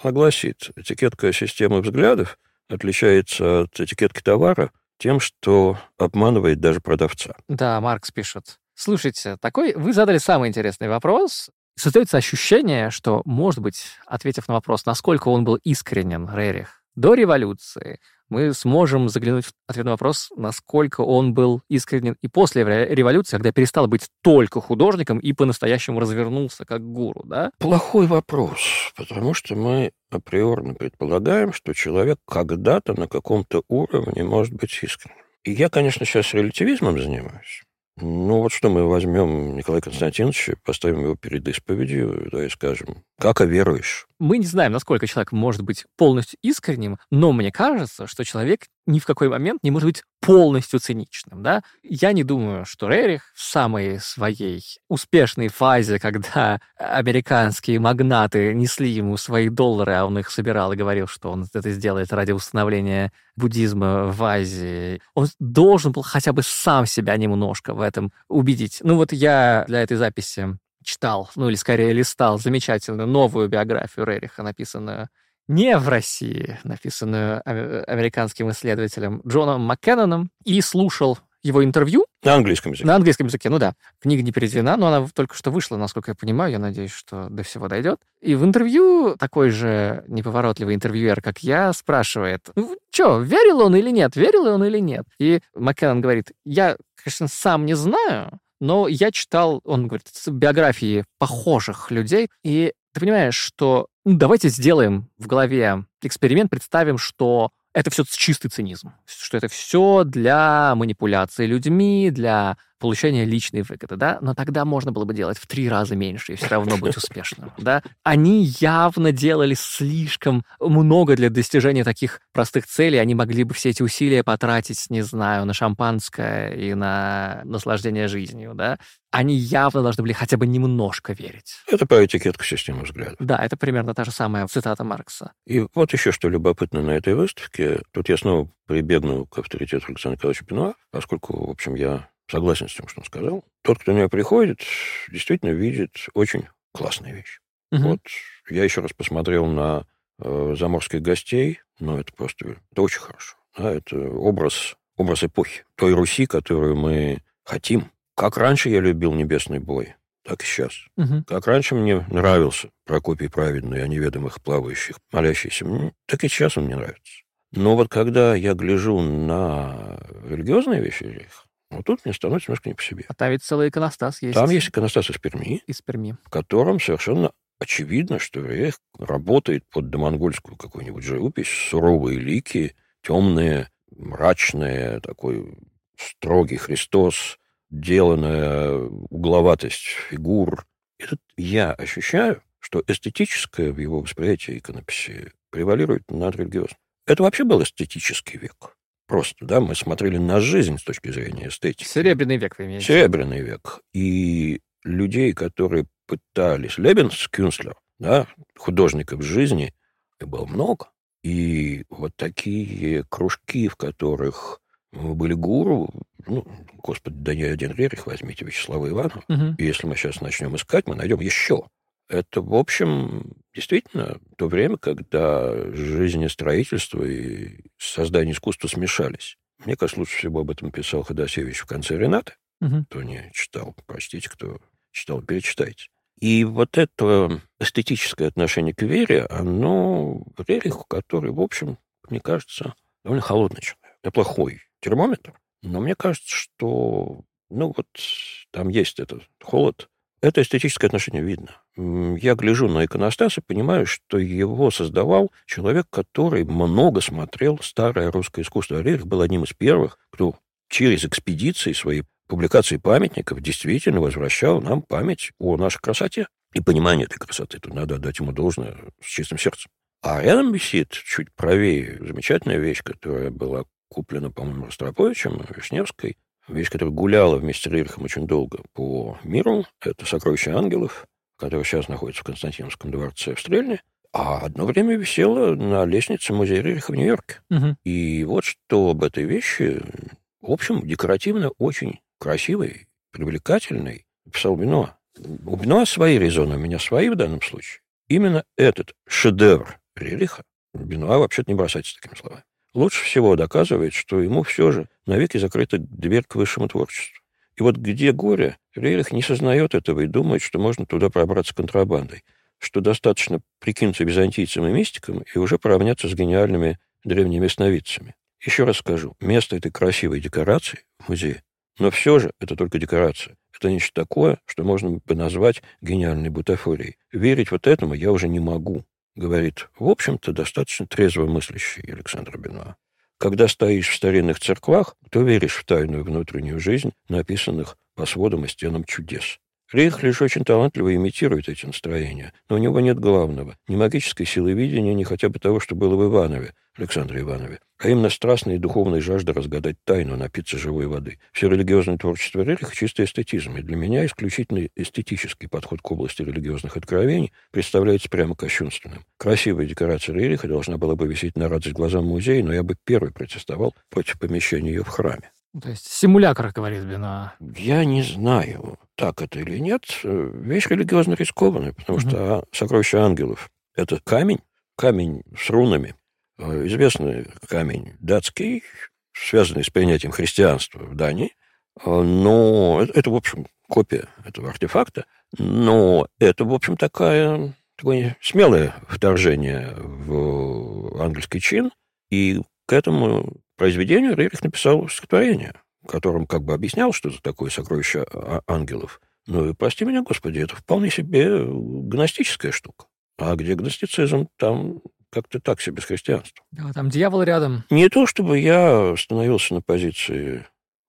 огласит, этикетка системы взглядов отличается от этикетки товара тем, что обманывает даже продавца. Да, Маркс пишет. Слушайте, такой вы задали самый интересный вопрос. Создается ощущение, что, может быть, ответив на вопрос, насколько он был искренен, Рерих, до революции, мы сможем заглянуть в ответ на вопрос, насколько он был искренен и после революции, когда перестал быть только художником и по-настоящему развернулся как гуру, да? Плохой вопрос, потому что мы априорно предполагаем, что человек когда-то на каком-то уровне может быть искренним. И я, конечно, сейчас релятивизмом занимаюсь. Ну вот что мы возьмем Николая Константиновича, поставим его перед исповедью, да, и скажем, как веруешь? Мы не знаем, насколько человек может быть полностью искренним, но мне кажется, что человек ни в какой момент не может быть полностью циничным, да? Я не думаю, что Рерих в самой своей успешной фазе, когда американские магнаты несли ему свои доллары, а он их собирал и говорил, что он это сделает ради установления буддизма в Азии, он должен был хотя бы сам себя немножко в этом убедить. Ну вот я для этой записи читал, ну или скорее листал замечательную новую биографию Рериха, написанную не в России, написанную американским исследователем Джоном Маккенноном, и слушал его интервью. На английском языке. На английском языке, ну да. Книга не переведена, но она только что вышла, насколько я понимаю. Я надеюсь, что до всего дойдет. И в интервью такой же неповоротливый интервьюер, как я, спрашивает, ну что, верил он или нет, верил он или нет? И Маккеннон говорит, я, конечно, сам не знаю, но я читал, он говорит, биографии похожих людей, и ты понимаешь, что ну, давайте сделаем в голове эксперимент, представим, что это все чистый цинизм, что это все для манипуляции людьми, для получения личной выгоды, да, но тогда можно было бы делать в три раза меньше и все равно быть (laughs) успешным, да. Они явно делали слишком много для достижения таких простых целей, они могли бы все эти усилия потратить, не знаю, на шампанское и на наслаждение жизнью, да. Они явно должны были хотя бы немножко верить. Это по этикетку системы взглядов. Да, это примерно та же самая цитата Маркса. И вот еще что любопытно на этой выставке. Тут я снова прибегну к авторитету Александра Николаевича Пинуа, поскольку, в общем, я согласен с тем, что он сказал. Тот, кто на нее приходит, действительно видит очень классные вещи. Угу. Вот я еще раз посмотрел на э, заморских гостей, но это просто это очень хорошо. Да, это образ, образ эпохи, той Руси, которую мы хотим. Как раньше я любил небесный бой, так и сейчас. Угу. Как раньше мне нравился Прокопий Праведный о неведомых плавающих, молящийся, так и сейчас он мне нравится. Но вот когда я гляжу на религиозные вещи, вот тут мне становится немножко не по себе. А там ведь целый иконостас есть. Там есть иконостас из Перми. Из Перми. В котором совершенно очевидно, что Рех работает под домонгольскую какую-нибудь живопись, суровые лики, темные, мрачные, такой строгий Христос, деланная угловатость фигур. И тут я ощущаю, что эстетическое в его восприятии иконописи превалирует над религиозным. Это вообще был эстетический век. Просто, да, мы смотрели на жизнь с точки зрения эстетики. Серебряный век вы имеете. Серебряный век. И людей, которые пытались... Лебенс, Кюнслер, да, художников жизни, было много. И вот такие кружки, в которых были гуру, ну, господи, да не один Рерих, возьмите Вячеслава Иванова. Угу. И если мы сейчас начнем искать, мы найдем еще. Это, в общем, действительно то время, когда жизнестроительство и создание искусства смешались. Мне кажется, лучше всего об этом писал Ходосевич в конце Рената. Угу. Кто не читал, простите, кто читал, перечитайте. И вот это эстетическое отношение к вере, оно Рериху, который, в общем, мне кажется, довольно холодный человек. Неплохой термометр. Но мне кажется, что, ну вот, там есть этот холод, это эстетическое отношение видно. Я гляжу на иконостас и понимаю, что его создавал человек, который много смотрел старое русское искусство. Рерих был одним из первых, кто через экспедиции свои публикации памятников действительно возвращал нам память о нашей красоте и понимание этой красоты. Тут надо отдать ему должное с чистым сердцем. А рядом висит, чуть правее, замечательная вещь, которая была куплена, по-моему, Ростроповичем, Вишневской, вещь, которая гуляла вместе с Рерихом очень долго по миру. Это «Сокровище ангелов», которое сейчас находится в Константиновском дворце в Стрельне. А одно время висела на лестнице музея Рериха в Нью-Йорке. Угу. И вот что об этой вещи, в общем, декоративно очень красивый, привлекательный, писал Бенуа. У Бенуа свои резоны, у меня свои в данном случае. Именно этот шедевр Рериха, Бенуа вообще-то не бросается такими словами, лучше всего доказывает, что ему все же навеки закрыта дверь к высшему творчеству. И вот где горе, Рерих не сознает этого и думает, что можно туда пробраться контрабандой, что достаточно прикинуться византийцем и мистиком и уже поравняться с гениальными древними сновидцами. Еще раз скажу, место этой красивой декорации в музее, но все же это только декорация. Это нечто такое, что можно бы назвать гениальной бутафорией. Верить вот этому я уже не могу говорит, в общем-то, достаточно трезво мыслящий Александр Бенуа. Когда стоишь в старинных церквах, то веришь в тайную внутреннюю жизнь, написанных по сводам и стенам чудес. Рейх лишь очень талантливо имитирует эти настроения, но у него нет главного – ни магической силы видения, ни хотя бы того, что было в Иванове, Александре Иванове, а именно страстная и духовная жажда разгадать тайну, напиться живой воды. Все религиозное творчество Рериха – чистый эстетизм, и для меня исключительно эстетический подход к области религиозных откровений представляется прямо кощунственным. Красивая декорация Рериха должна была бы висеть на радость глазам музея, но я бы первый протестовал против помещения ее в храме. То есть симулятор, говорит Бена. Я не знаю, так это или нет. Вещь религиозно рискованная, потому угу. что сокровище ангелов – это камень, камень с рунами, известный камень датский, связанный с принятием христианства в Дании. Э, но это, в общем, копия этого артефакта. Но это, в общем, такая, такое смелое вторжение в ангельский чин. И к этому произведению Рерих написал стихотворение, котором как бы объяснял, что это такое сокровище а, ангелов. Ну и прости меня, Господи, это вполне себе гностическая штука. А где гностицизм, там как-то так себе с христианством. Да, там дьявол рядом. Не то, чтобы я становился на позиции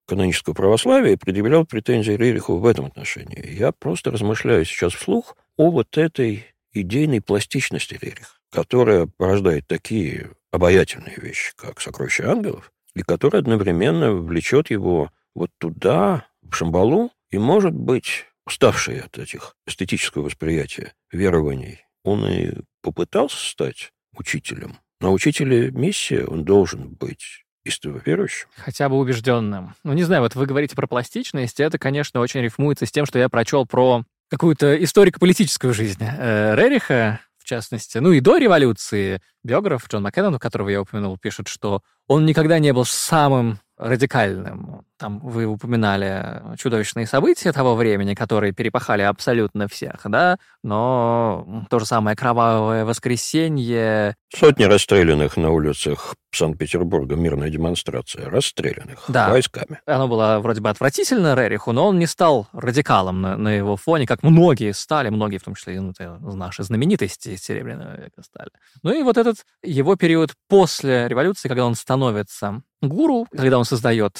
канонического православия и предъявлял претензии Рериху в этом отношении. Я просто размышляю сейчас вслух о вот этой идейной пластичности Рериха, которая порождает такие обаятельные вещи, как «Сокровища ангелов», и которая одновременно влечет его вот туда, в Шамбалу, и, может быть, уставший от этих эстетического восприятия верований, он и попытался стать учителем. Но учителя миссия, он должен быть истово верующим. Хотя бы убежденным. Ну, не знаю, вот вы говорите про пластичность, это, конечно, очень рифмуется с тем, что я прочел про какую-то историко-политическую жизнь э, Рериха, в частности. Ну и до революции биограф Джон Маккеннон, которого я упомянул, пишет, что он никогда не был самым радикальным. Там вы упоминали чудовищные события того времени, которые перепахали абсолютно всех, да, но то же самое кровавое воскресенье. Сотни расстрелянных на улицах Санкт-Петербурга, мирная демонстрация, расстрелянных да. войсками. Оно было вроде бы отвратительно Рериху, но он не стал радикалом на, на его фоне, как многие стали, многие, в том числе ну, наши знаменитости Серебряного века стали. Ну и вот этот его период после революции, когда он становится гуру, когда он создает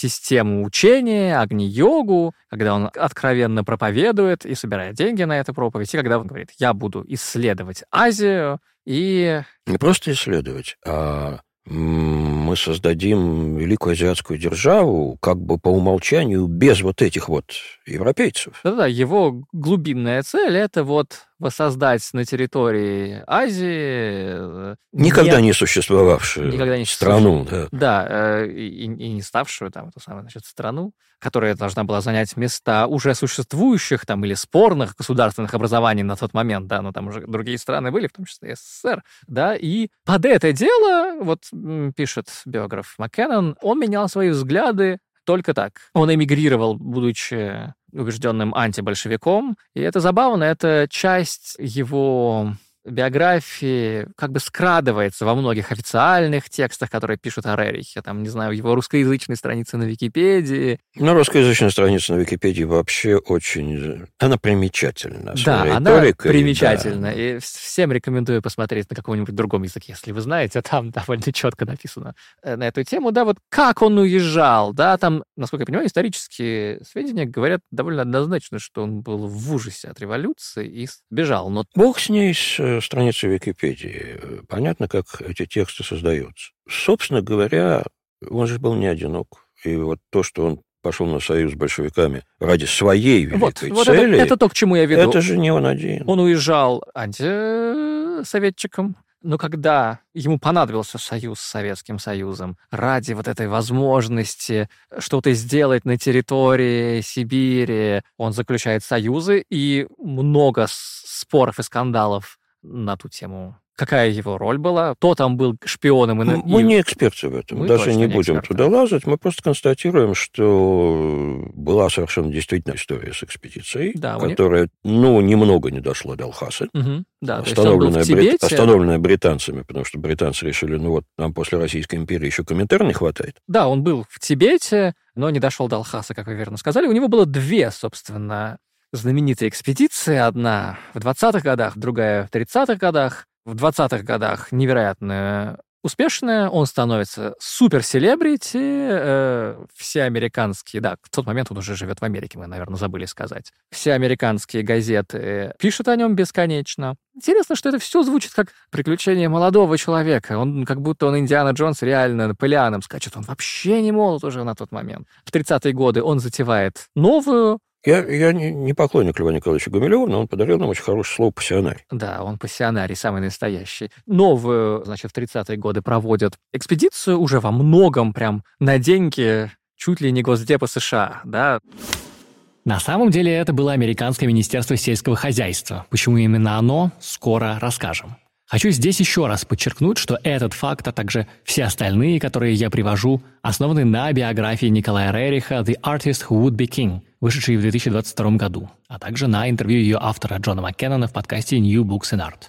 систему учения, огни-йогу, когда он откровенно проповедует и собирает деньги на эту проповедь, и когда он говорит, я буду исследовать Азию и... Не просто исследовать, а мы создадим великую азиатскую державу как бы по умолчанию без вот этих вот европейцев. Да-да, его глубинная цель — это вот воссоздать на территории Азии... Э, Никогда не, не существовавшую Никогда не страну. Да, да э, и, и не ставшую там эту самую значит, страну, которая должна была занять места уже существующих там или спорных государственных образований на тот момент, да, но там уже другие страны были, в том числе СССР, да, и под это дело, вот пишет биограф Маккеннон, он менял свои взгляды только так. Он эмигрировал, будучи убежденным антибольшевиком. И это забавно, это часть его биографии как бы скрадывается во многих официальных текстах, которые пишут о Рерихе. Там, не знаю, его русскоязычной странице на Википедии. Ну, русскоязычная страница на Википедии вообще очень... Она примечательна. Да, она примечательна. Да. И всем рекомендую посмотреть на каком-нибудь другом языке, если вы знаете. Там (laughs) довольно четко написано э, на эту тему. Да, вот как он уезжал, да, там, насколько я понимаю, исторические сведения говорят довольно однозначно, что он был в ужасе от революции и бежал. Но... Бог с ней, с страницы Википедии. Понятно, как эти тексты создаются. Собственно говоря, он же был не одинок. И вот то, что он пошел на союз с большевиками ради своей великой вот, цели... Вот это, это то, к чему я веду. Это же не он один. Он уезжал антисоветчиком, но когда ему понадобился союз с Советским Союзом ради вот этой возможности что-то сделать на территории Сибири, он заключает союзы, и много споров и скандалов на ту тему какая его роль была, кто там был шпионом. И... Мы не эксперты в этом, мы даже не будем эксперты. туда лазать, мы просто констатируем, что была совершенно действительно история с экспедицией, да, которая, не... ну, немного не дошла до Алхаса, угу, да, остановленная, брит... остановленная британцами, потому что британцы решили, ну вот, нам после Российской империи еще комментарий не хватает. Да, он был в Тибете, но не дошел до Алхаса, как вы верно сказали. У него было две, собственно, знаменитая экспедиция, одна в 20-х годах, другая в 30-х годах. В 20-х годах невероятно успешная, он становится супер-селебрити, э, все американские, да, в тот момент он уже живет в Америке, мы, наверное, забыли сказать. Все американские газеты пишут о нем бесконечно. Интересно, что это все звучит как приключение молодого человека. Он как будто он Индиана Джонс реально пыляном скачет. Он вообще не молод уже на тот момент. В 30-е годы он затевает новую я, я не, не поклонник Льва Николаевича Гумилева, но он подарил нам очень хорошее слово «пассионарий». Да, он пассионарий, самый настоящий. Новую, значит, в 30-е годы проводят экспедицию уже во многом прям на деньги чуть ли не Госдепа США, да. На самом деле это было Американское министерство сельского хозяйства. Почему именно оно, скоро расскажем. Хочу здесь еще раз подчеркнуть, что этот факт, а также все остальные, которые я привожу, основаны на биографии Николая Рериха «The Artist Who Would Be King», вышедшей в 2022 году, а также на интервью ее автора Джона Маккеннона в подкасте New Books in Art.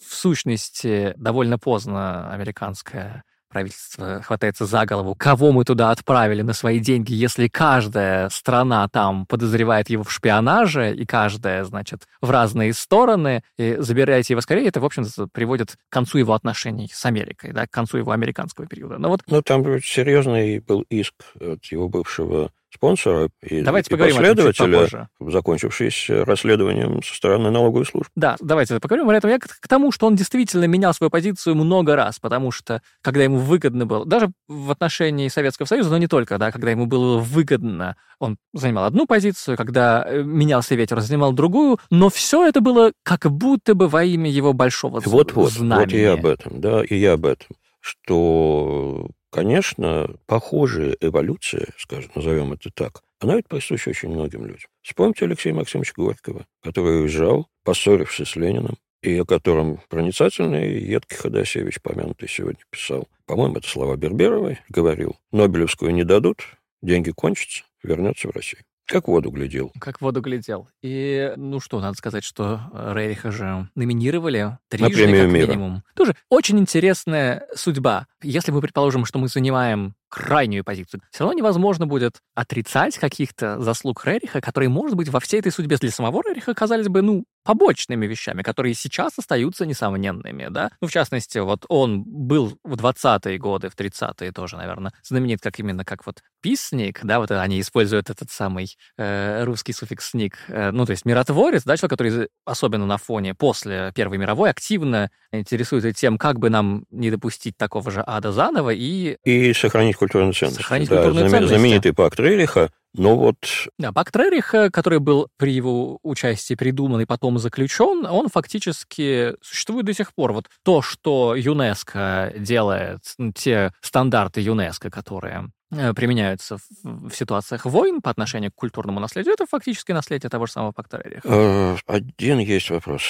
В сущности, довольно поздно американское правительство хватается за голову, кого мы туда отправили на свои деньги, если каждая страна там подозревает его в шпионаже, и каждая, значит, в разные стороны, и забирайте его скорее, это, в общем-то, приводит к концу его отношений с Америкой, да, к концу его американского периода. Но вот... Ну, там серьезный был иск от его бывшего спонсора и, давайте и поговорим последователя, закончившийся расследованием со стороны налоговой службы. Да, давайте поговорим об этом. Я к, к тому, что он действительно менял свою позицию много раз, потому что, когда ему выгодно было, даже в отношении Советского Союза, но не только, да, когда ему было выгодно, он занимал одну позицию, когда э, менялся ветер, занимал другую, но все это было как будто бы во имя его большого вот, вот, знамени. Вот и я об этом, да, и я об этом что Конечно, похожая эволюция, скажем, назовем это так, она ведь присуща очень многим людям. Вспомните Алексея Максимовича Горького, который уезжал, поссорившись с Лениным, и о котором проницательный едкий Ходосевич, помянутый сегодня, писал. По-моему, это слова Берберовой, говорил, Нобелевскую не дадут, деньги кончатся, вернется в Россию. Как воду глядел. Как воду глядел. И, ну что, надо сказать, что э, Рейриха же номинировали трижды, На премию как мира. минимум. Тоже очень интересная судьба. Если мы предположим, что мы занимаем крайнюю позицию. Все равно невозможно будет отрицать каких-то заслуг Рериха, которые, может быть, во всей этой судьбе для самого Рериха казались бы, ну, побочными вещами, которые сейчас остаются несомненными, да. Ну, в частности, вот он был в 20-е годы, в 30-е тоже, наверное, знаменит как именно как вот писник, да, вот они используют этот самый э, русский суффикс «ник», э, ну, то есть миротворец, да, человек, который особенно на фоне после Первой мировой активно интересуется тем, как бы нам не допустить такого же ада заново и... И сохранить культурную ценность. Сохранить да, культурную ценность. Знаменитый пакт Рериха, но вот... Да, пакт Рериха, который был при его участии придуман и потом заключен, он фактически существует до сих пор. Вот то, что ЮНЕСКО делает, те стандарты ЮНЕСКО, которые э, применяются в, в ситуациях войн по отношению к культурному наследию, это фактически наследие того же самого пакта Рериха. Э, один есть вопрос.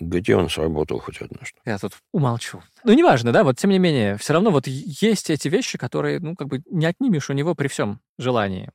Где он сработал хоть однажды? Я тут умолчу. Ну, неважно, да, вот тем не менее, все равно вот есть эти вещи, которые, ну, как бы не отнимешь у него при всем желании.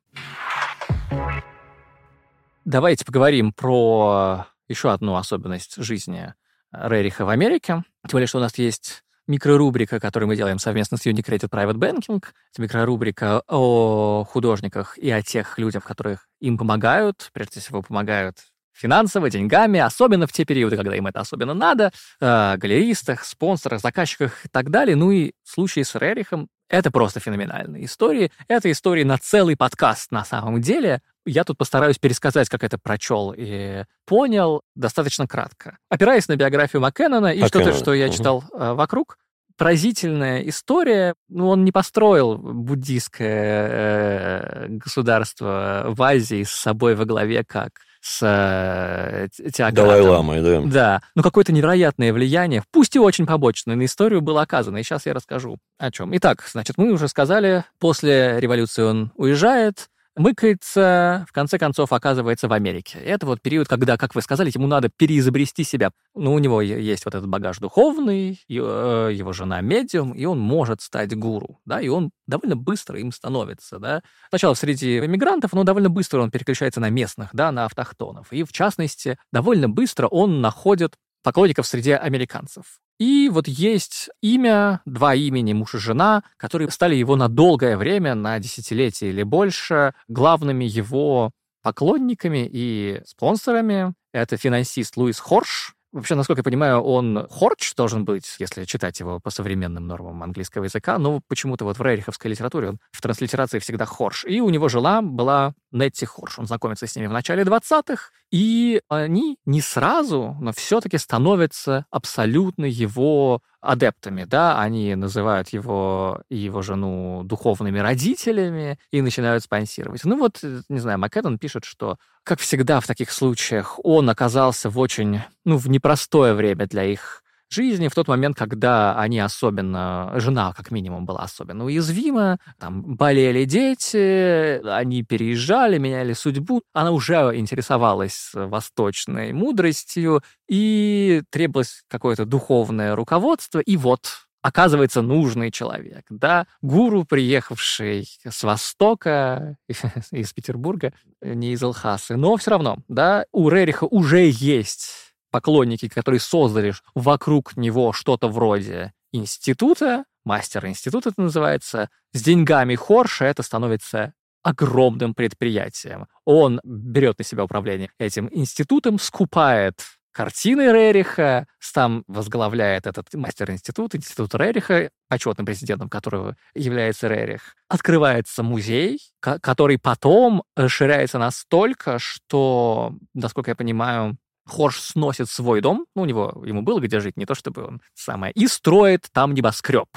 Давайте поговорим про еще одну особенность жизни Рериха в Америке. Тем более, что у нас есть микрорубрика, которую мы делаем совместно с Unicredit Private Banking. Это микрорубрика о художниках и о тех людях, которых им помогают. Прежде всего, помогают финансово, деньгами, особенно в те периоды, когда им это особенно надо, э, галеристах, спонсорах, заказчиках и так далее. Ну и в случае с Рерихом это просто феноменальные истории. Это истории на целый подкаст на самом деле. Я тут постараюсь пересказать, как это прочел и понял достаточно кратко. Опираясь на биографию Маккеннона и что-то, что я читал э, вокруг, поразительная история. Ну, он не построил буддийское э, государство в Азии с собой во главе как с э, теократом. Далай-ламой, да. Да, но какое-то невероятное влияние, пусть и очень побочное, на историю было оказано, и сейчас я расскажу о чем. Итак, значит, мы уже сказали, после революции он уезжает, мыкается, в конце концов оказывается в Америке. Это вот период, когда, как вы сказали, ему надо переизобрести себя. Ну, у него есть вот этот багаж духовный, э, его жена медиум, и он может стать гуру, да, и он довольно быстро им становится, да. Сначала среди иммигрантов, но довольно быстро он переключается на местных, да, на автохтонов. И, в частности, довольно быстро он находит поклонников среди американцев. И вот есть имя, два имени, муж и жена, которые стали его на долгое время, на десятилетие или больше, главными его поклонниками и спонсорами. Это финансист Луис Хорш, Вообще, насколько я понимаю, он хорч должен быть, если читать его по современным нормам английского языка, но почему-то вот в рериховской литературе он в транслитерации всегда хорш. И у него жила была Нетти Хорш. Он знакомится с ними в начале 20-х, и они не сразу, но все-таки становятся абсолютно его адептами, да, они называют его и его жену духовными родителями и начинают спонсировать. Ну вот, э, не знаю, Маккеттон пишет, что, как всегда в таких случаях, он оказался в очень, ну, в непростое время для их жизни в тот момент, когда они особенно, жена как минимум была особенно уязвима, там болели дети, они переезжали, меняли судьбу, она уже интересовалась восточной мудростью и требовалось какое-то духовное руководство, и вот оказывается нужный человек, да, гуру, приехавший с Востока, (laughs) из Петербурга, не из Алхасы, но все равно, да, у Рериха уже есть поклонники, которые создали вокруг него что-то вроде института, мастер институт это называется. С деньгами Хорша это становится огромным предприятием. Он берет на себя управление этим институтом, скупает картины Рериха, сам возглавляет этот мастер-институт, институт Рериха, почетным президентом которого является Рерих. Открывается музей, который потом расширяется настолько, что, насколько я понимаю, Хорш сносит свой дом, ну, у него, ему было где жить, не то чтобы он самое, и строит там небоскреб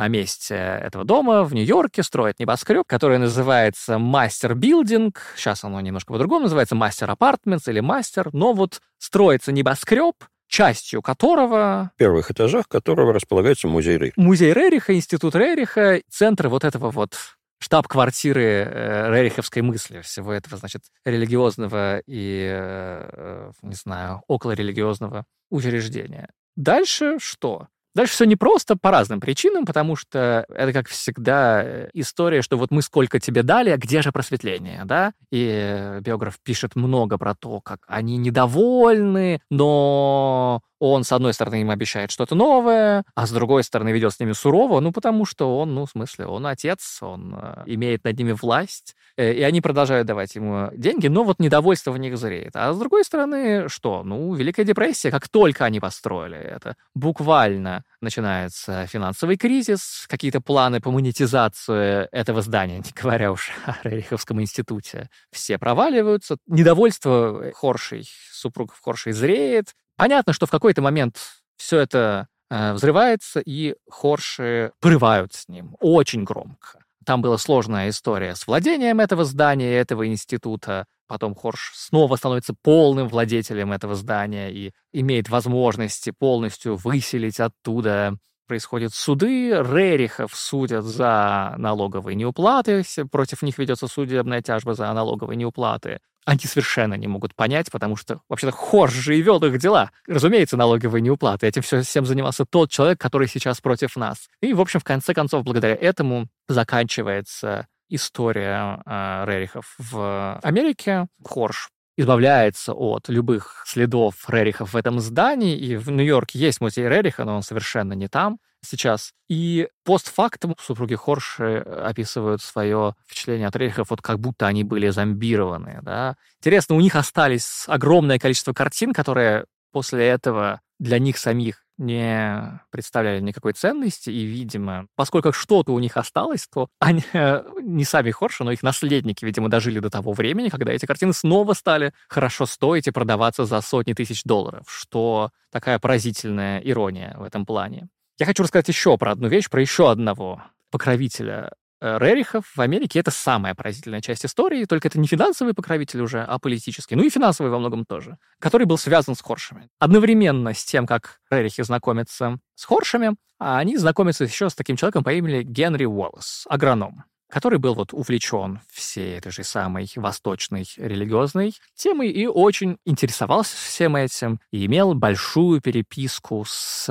на месте этого дома в Нью-Йорке строит небоскреб, который называется Мастер Билдинг. Сейчас оно немножко по-другому называется Мастер Апартментс или Мастер. Но вот строится небоскреб, частью которого... В первых этажах которого располагается музей Рериха. Музей Рериха, Институт Рериха, центр вот этого вот штаб-квартиры э, рериховской мысли, всего этого, значит, религиозного и, э, не знаю, околорелигиозного учреждения. Дальше что? Дальше все непросто по разным причинам, потому что это, как всегда, история, что вот мы сколько тебе дали, а где же просветление, да? И биограф пишет много про то, как они недовольны, но он, с одной стороны, им обещает что-то новое, а с другой стороны, ведет с ними сурово, ну, потому что он, ну, в смысле, он отец, он э, имеет над ними власть, э, и они продолжают давать ему деньги, но вот недовольство в них зреет. А с другой стороны, что? Ну, Великая депрессия, как только они построили это, буквально начинается финансовый кризис, какие-то планы по монетизации этого здания, не говоря уж о Рериховском институте, все проваливаются. Недовольство Хоршей, супругов Хоршей зреет, Понятно, что в какой-то момент все это э, взрывается, и хорши порывают с ним очень громко. Там была сложная история с владением этого здания, этого института. Потом Хорш снова становится полным владетелем этого здания и имеет возможности полностью выселить оттуда. Происходят суды, Рерихов судят за налоговые неуплаты, против них ведется судебная тяжба за налоговые неуплаты они совершенно не могут понять, потому что вообще-то Хорш же и вел их дела. Разумеется, налоговые неуплаты. Этим все, всем занимался тот человек, который сейчас против нас. И, в общем, в конце концов, благодаря этому заканчивается история э, Рерихов в Америке. Хорш избавляется от любых следов Рерихов в этом здании, и в Нью-Йорке есть музей Рериха, но он совершенно не там сейчас. И постфактум супруги Хорши описывают свое впечатление от Рерихов, вот как будто они были зомбированы. Да? Интересно, у них остались огромное количество картин, которые после этого для них самих не представляли никакой ценности, и, видимо, поскольку что-то у них осталось, то они, не сами Хорши, но их наследники, видимо, дожили до того времени, когда эти картины снова стали хорошо стоить и продаваться за сотни тысяч долларов, что такая поразительная ирония в этом плане. Я хочу рассказать еще про одну вещь, про еще одного покровителя э, Рерихов в Америке это самая поразительная часть истории, только это не финансовый покровитель уже, а политический, ну и финансовый во многом тоже, который был связан с Хоршами. Одновременно с тем, как Рерихи знакомятся с Хоршами, они знакомятся еще с таким человеком по имени Генри Уоллес, агроном который был вот увлечен всей этой же самой восточной религиозной темой и очень интересовался всем этим, и имел большую переписку с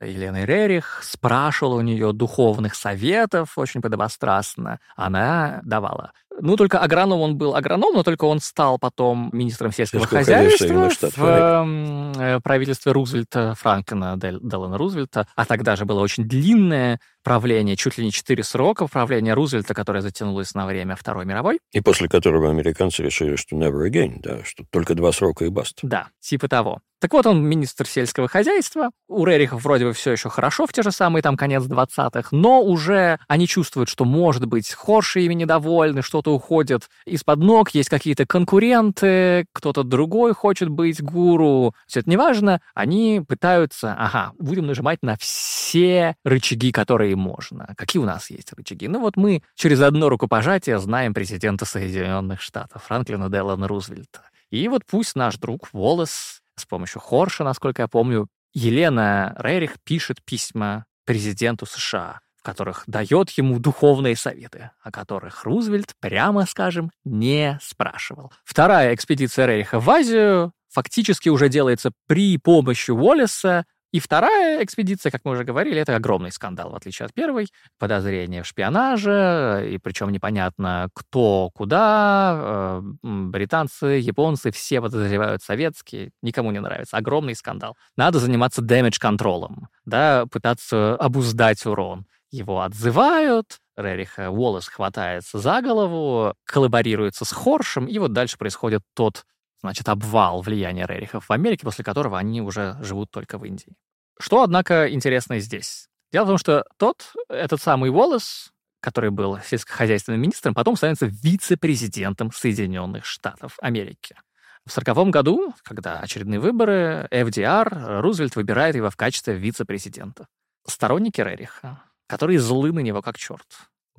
Еленой Рерих, спрашивал у нее духовных советов очень подобострастно. Она давала. Ну, только агроном он был агроном, но только он стал потом министром сельского Сельского хозяйства в э, правительстве Рузвельта, Франклина Делана Рузвельта. А тогда же было очень длинное правление, чуть ли не четыре срока правления Рузвельта, которое затянулось на время Второй мировой. И после которого американцы решили, что never again, да, что только два срока и баст. Да, типа того. Так вот, он министр сельского хозяйства. У Рерихов вроде бы все еще хорошо в те же самые там конец 20-х, но уже они чувствуют, что, может быть, Хорши ими недовольны, что-то уходит из-под ног, есть какие-то конкуренты, кто-то другой хочет быть гуру. Все это неважно. Они пытаются, ага, будем нажимать на все рычаги, которые можно. Какие у нас есть рычаги? Ну вот мы через одно рукопожатие знаем президента Соединенных Штатов, Франклина Делана Рузвельта. И вот пусть наш друг Волос с помощью Хорша, насколько я помню, Елена Рерих пишет письма президенту США, в которых дает ему духовные советы, о которых Рузвельт, прямо скажем, не спрашивал. Вторая экспедиция Рериха в Азию фактически уже делается при помощи Уоллеса, И вторая экспедиция, как мы уже говорили, это огромный скандал, в отличие от первой. Подозрение в шпионаже, и причем непонятно, кто куда. Э, британцы, японцы, все подозревают советские. Никому не нравится. Огромный скандал. Надо заниматься damage-контролом, да, пытаться обуздать урон. Его отзывают, Рериха Уоллес хватается за голову, коллаборируется с Хоршем, и вот дальше происходит тот значит, обвал влияния Рерихов в Америке, после которого они уже живут только в Индии. Что, однако, интересно здесь? Дело в том, что тот, этот самый Уоллес, который был сельскохозяйственным министром, потом становится вице-президентом Соединенных Штатов Америки. В 1940 году, когда очередные выборы, FDR, Рузвельт выбирает его в качестве вице-президента. Сторонники Рериха, которые злы на него как черт,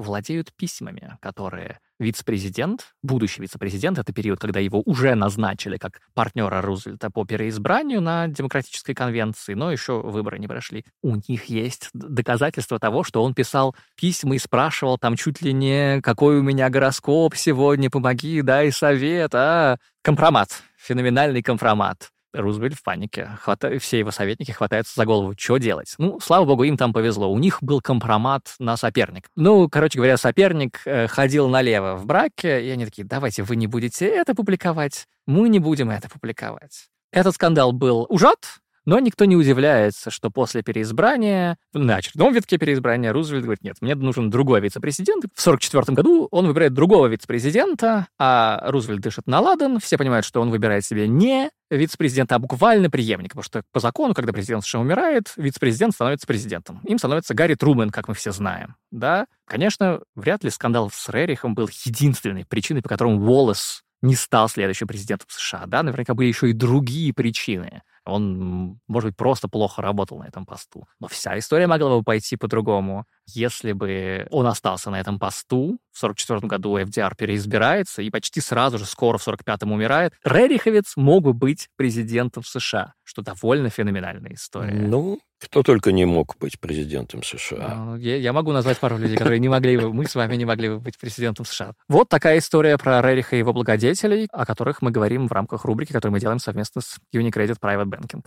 владеют письмами, которые вице-президент, будущий вице-президент, это период, когда его уже назначили как партнера Рузвельта по переизбранию на демократической конвенции, но еще выборы не прошли. У них есть доказательства того, что он писал письма и спрашивал там чуть ли не «какой у меня гороскоп сегодня, помоги, дай совет», а компромат, феноменальный компромат. Рузвельт в панике. Хвата... Все его советники хватаются за голову. Что делать? Ну, слава богу, им там повезло. У них был компромат на соперник. Ну, короче говоря, соперник э, ходил налево в браке, и они такие, давайте вы не будете это публиковать, мы не будем это публиковать. Этот скандал был ужат, но никто не удивляется, что после переизбрания, на очередном витке переизбрания, Рузвельт говорит, нет, мне нужен другой вице-президент. В 1944 году он выбирает другого вице-президента, а Рузвельт дышит на ладан. Все понимают, что он выбирает себе не вице-президента, а буквально преемника, потому что по закону, когда президент США умирает, вице-президент становится президентом. Им становится Гарри Трумэн, как мы все знаем. Да, конечно, вряд ли скандал с Рерихом был единственной причиной, по которой Уоллес не стал следующим президентом США. Да, наверняка были еще и другие причины. Он, может быть, просто плохо работал на этом посту. Но вся история могла бы пойти по-другому. Если бы он остался на этом посту, в 1944 году FDR переизбирается и почти сразу же, скоро в 1945-м умирает, Рериховец мог бы быть президентом США, что довольно феноменальная история. Ну, кто только не мог быть президентом США. А, я, я могу назвать пару людей, которые не могли бы, мы с вами не могли бы быть президентом США. Вот такая история про Рериха и его благодетелей, о которых мы говорим в рамках рубрики, которую мы делаем совместно с Unicredit Private Banking.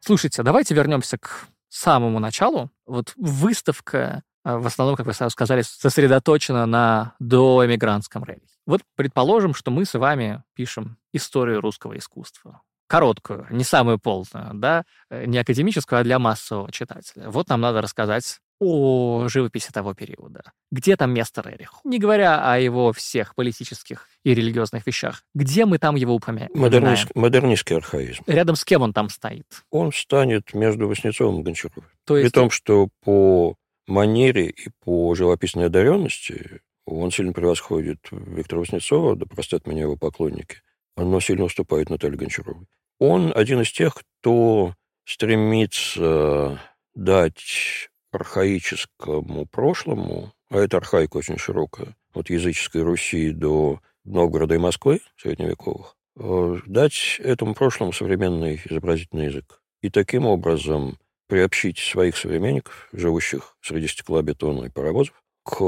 Слушайте, давайте вернемся к самому началу. Вот выставка, в основном, как вы сразу сказали, сосредоточена на доэмигрантском рейде. Вот предположим, что мы с вами пишем историю русского искусства. Короткую, не самую полную, да, э, не академическую, а для массового читателя. Вот нам надо рассказать о живописи того периода. Где там место Рериху? Не говоря о его всех политических и религиозных вещах. Где мы там его упомя... Модернист, модернистский архаизм. Рядом с кем он там стоит? Он станет между Васнецовым и Гончаровым. То есть... При том, что по манере и по живописной одаренности он сильно превосходит Виктора Васнецова, да простят меня его поклонники, но сильно уступает Наталье Гончаровой. Он один из тех, кто стремится дать архаическому прошлому, а это архаика очень широкая, от языческой Руси до Новгорода и Москвы, средневековых, э, дать этому прошлому современный изобразительный язык. И таким образом приобщить своих современников, живущих среди стеклобетона и паровозов, к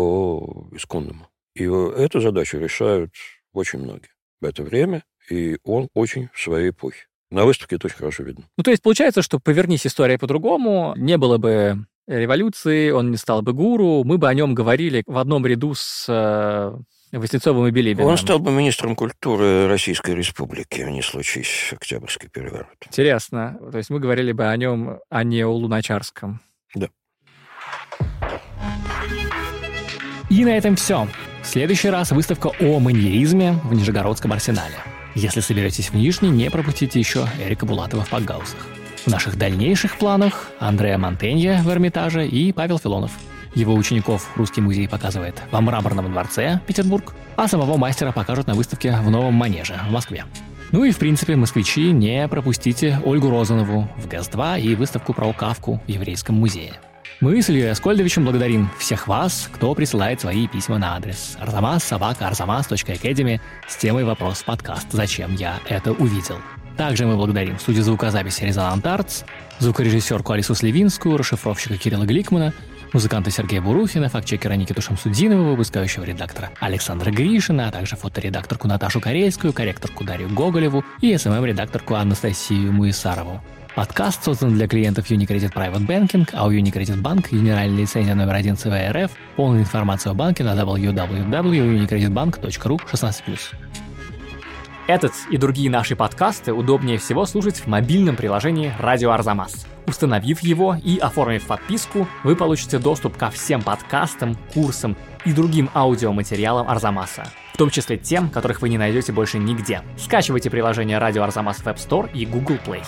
исконному. И эту задачу решают очень многие в это время, и он очень в своей эпохе. На выставке это очень хорошо видно. Ну, то есть получается, что повернись история по-другому, не было бы революции, он не стал бы гуру, мы бы о нем говорили в одном ряду с Васнецовым и Билибиным. Он стал бы министром культуры Российской Республики, а не случись Октябрьский переворот. Интересно. То есть мы говорили бы о нем, а не о Луначарском. Да. И на этом все. В следующий раз выставка о маньеризме в Нижегородском арсенале. Если соберетесь в Нижний, не пропустите еще Эрика Булатова в Пакгаусах. В наших дальнейших планах Андреа Монтенья в Эрмитаже и Павел Филонов. Его учеников Русский музей показывает во Мраморном дворце, Петербург, а самого мастера покажут на выставке в Новом Манеже, в Москве. Ну и, в принципе, москвичи, не пропустите Ольгу Розанову в ГАЗ-2 и выставку про Кавку в Еврейском музее. Мы с Ильей Аскольдовичем благодарим всех вас, кто присылает свои письма на адрес arzamas.arzamas.academy с темой «Вопрос подкаст. Зачем я это увидел?». Также мы благодарим студию звукозаписи «Резонант Артс», звукорежиссерку Алису Сливинскую, расшифровщика Кирилла Гликмана, Музыканты Сергея Бурухина, фактчекера Никиту Шамсудинова, выпускающего редактора Александра Гришина, а также фоторедакторку Наташу Карельскую, корректорку Дарью Гоголеву и СММ-редакторку Анастасию Муисарову. Подкаст создан для клиентов Unicredit Private Banking, а у Unicredit Bank генеральная лицензия номер один ЦВРФ. Полная информация о банке на www.unicreditbank.ru 16+. Этот и другие наши подкасты удобнее всего слушать в мобильном приложении «Радио Арзамас». Установив его и оформив подписку, вы получите доступ ко всем подкастам, курсам и другим аудиоматериалам Арзамаса, в том числе тем, которых вы не найдете больше нигде. Скачивайте приложение «Радио Арзамас» в App Store и Google Play.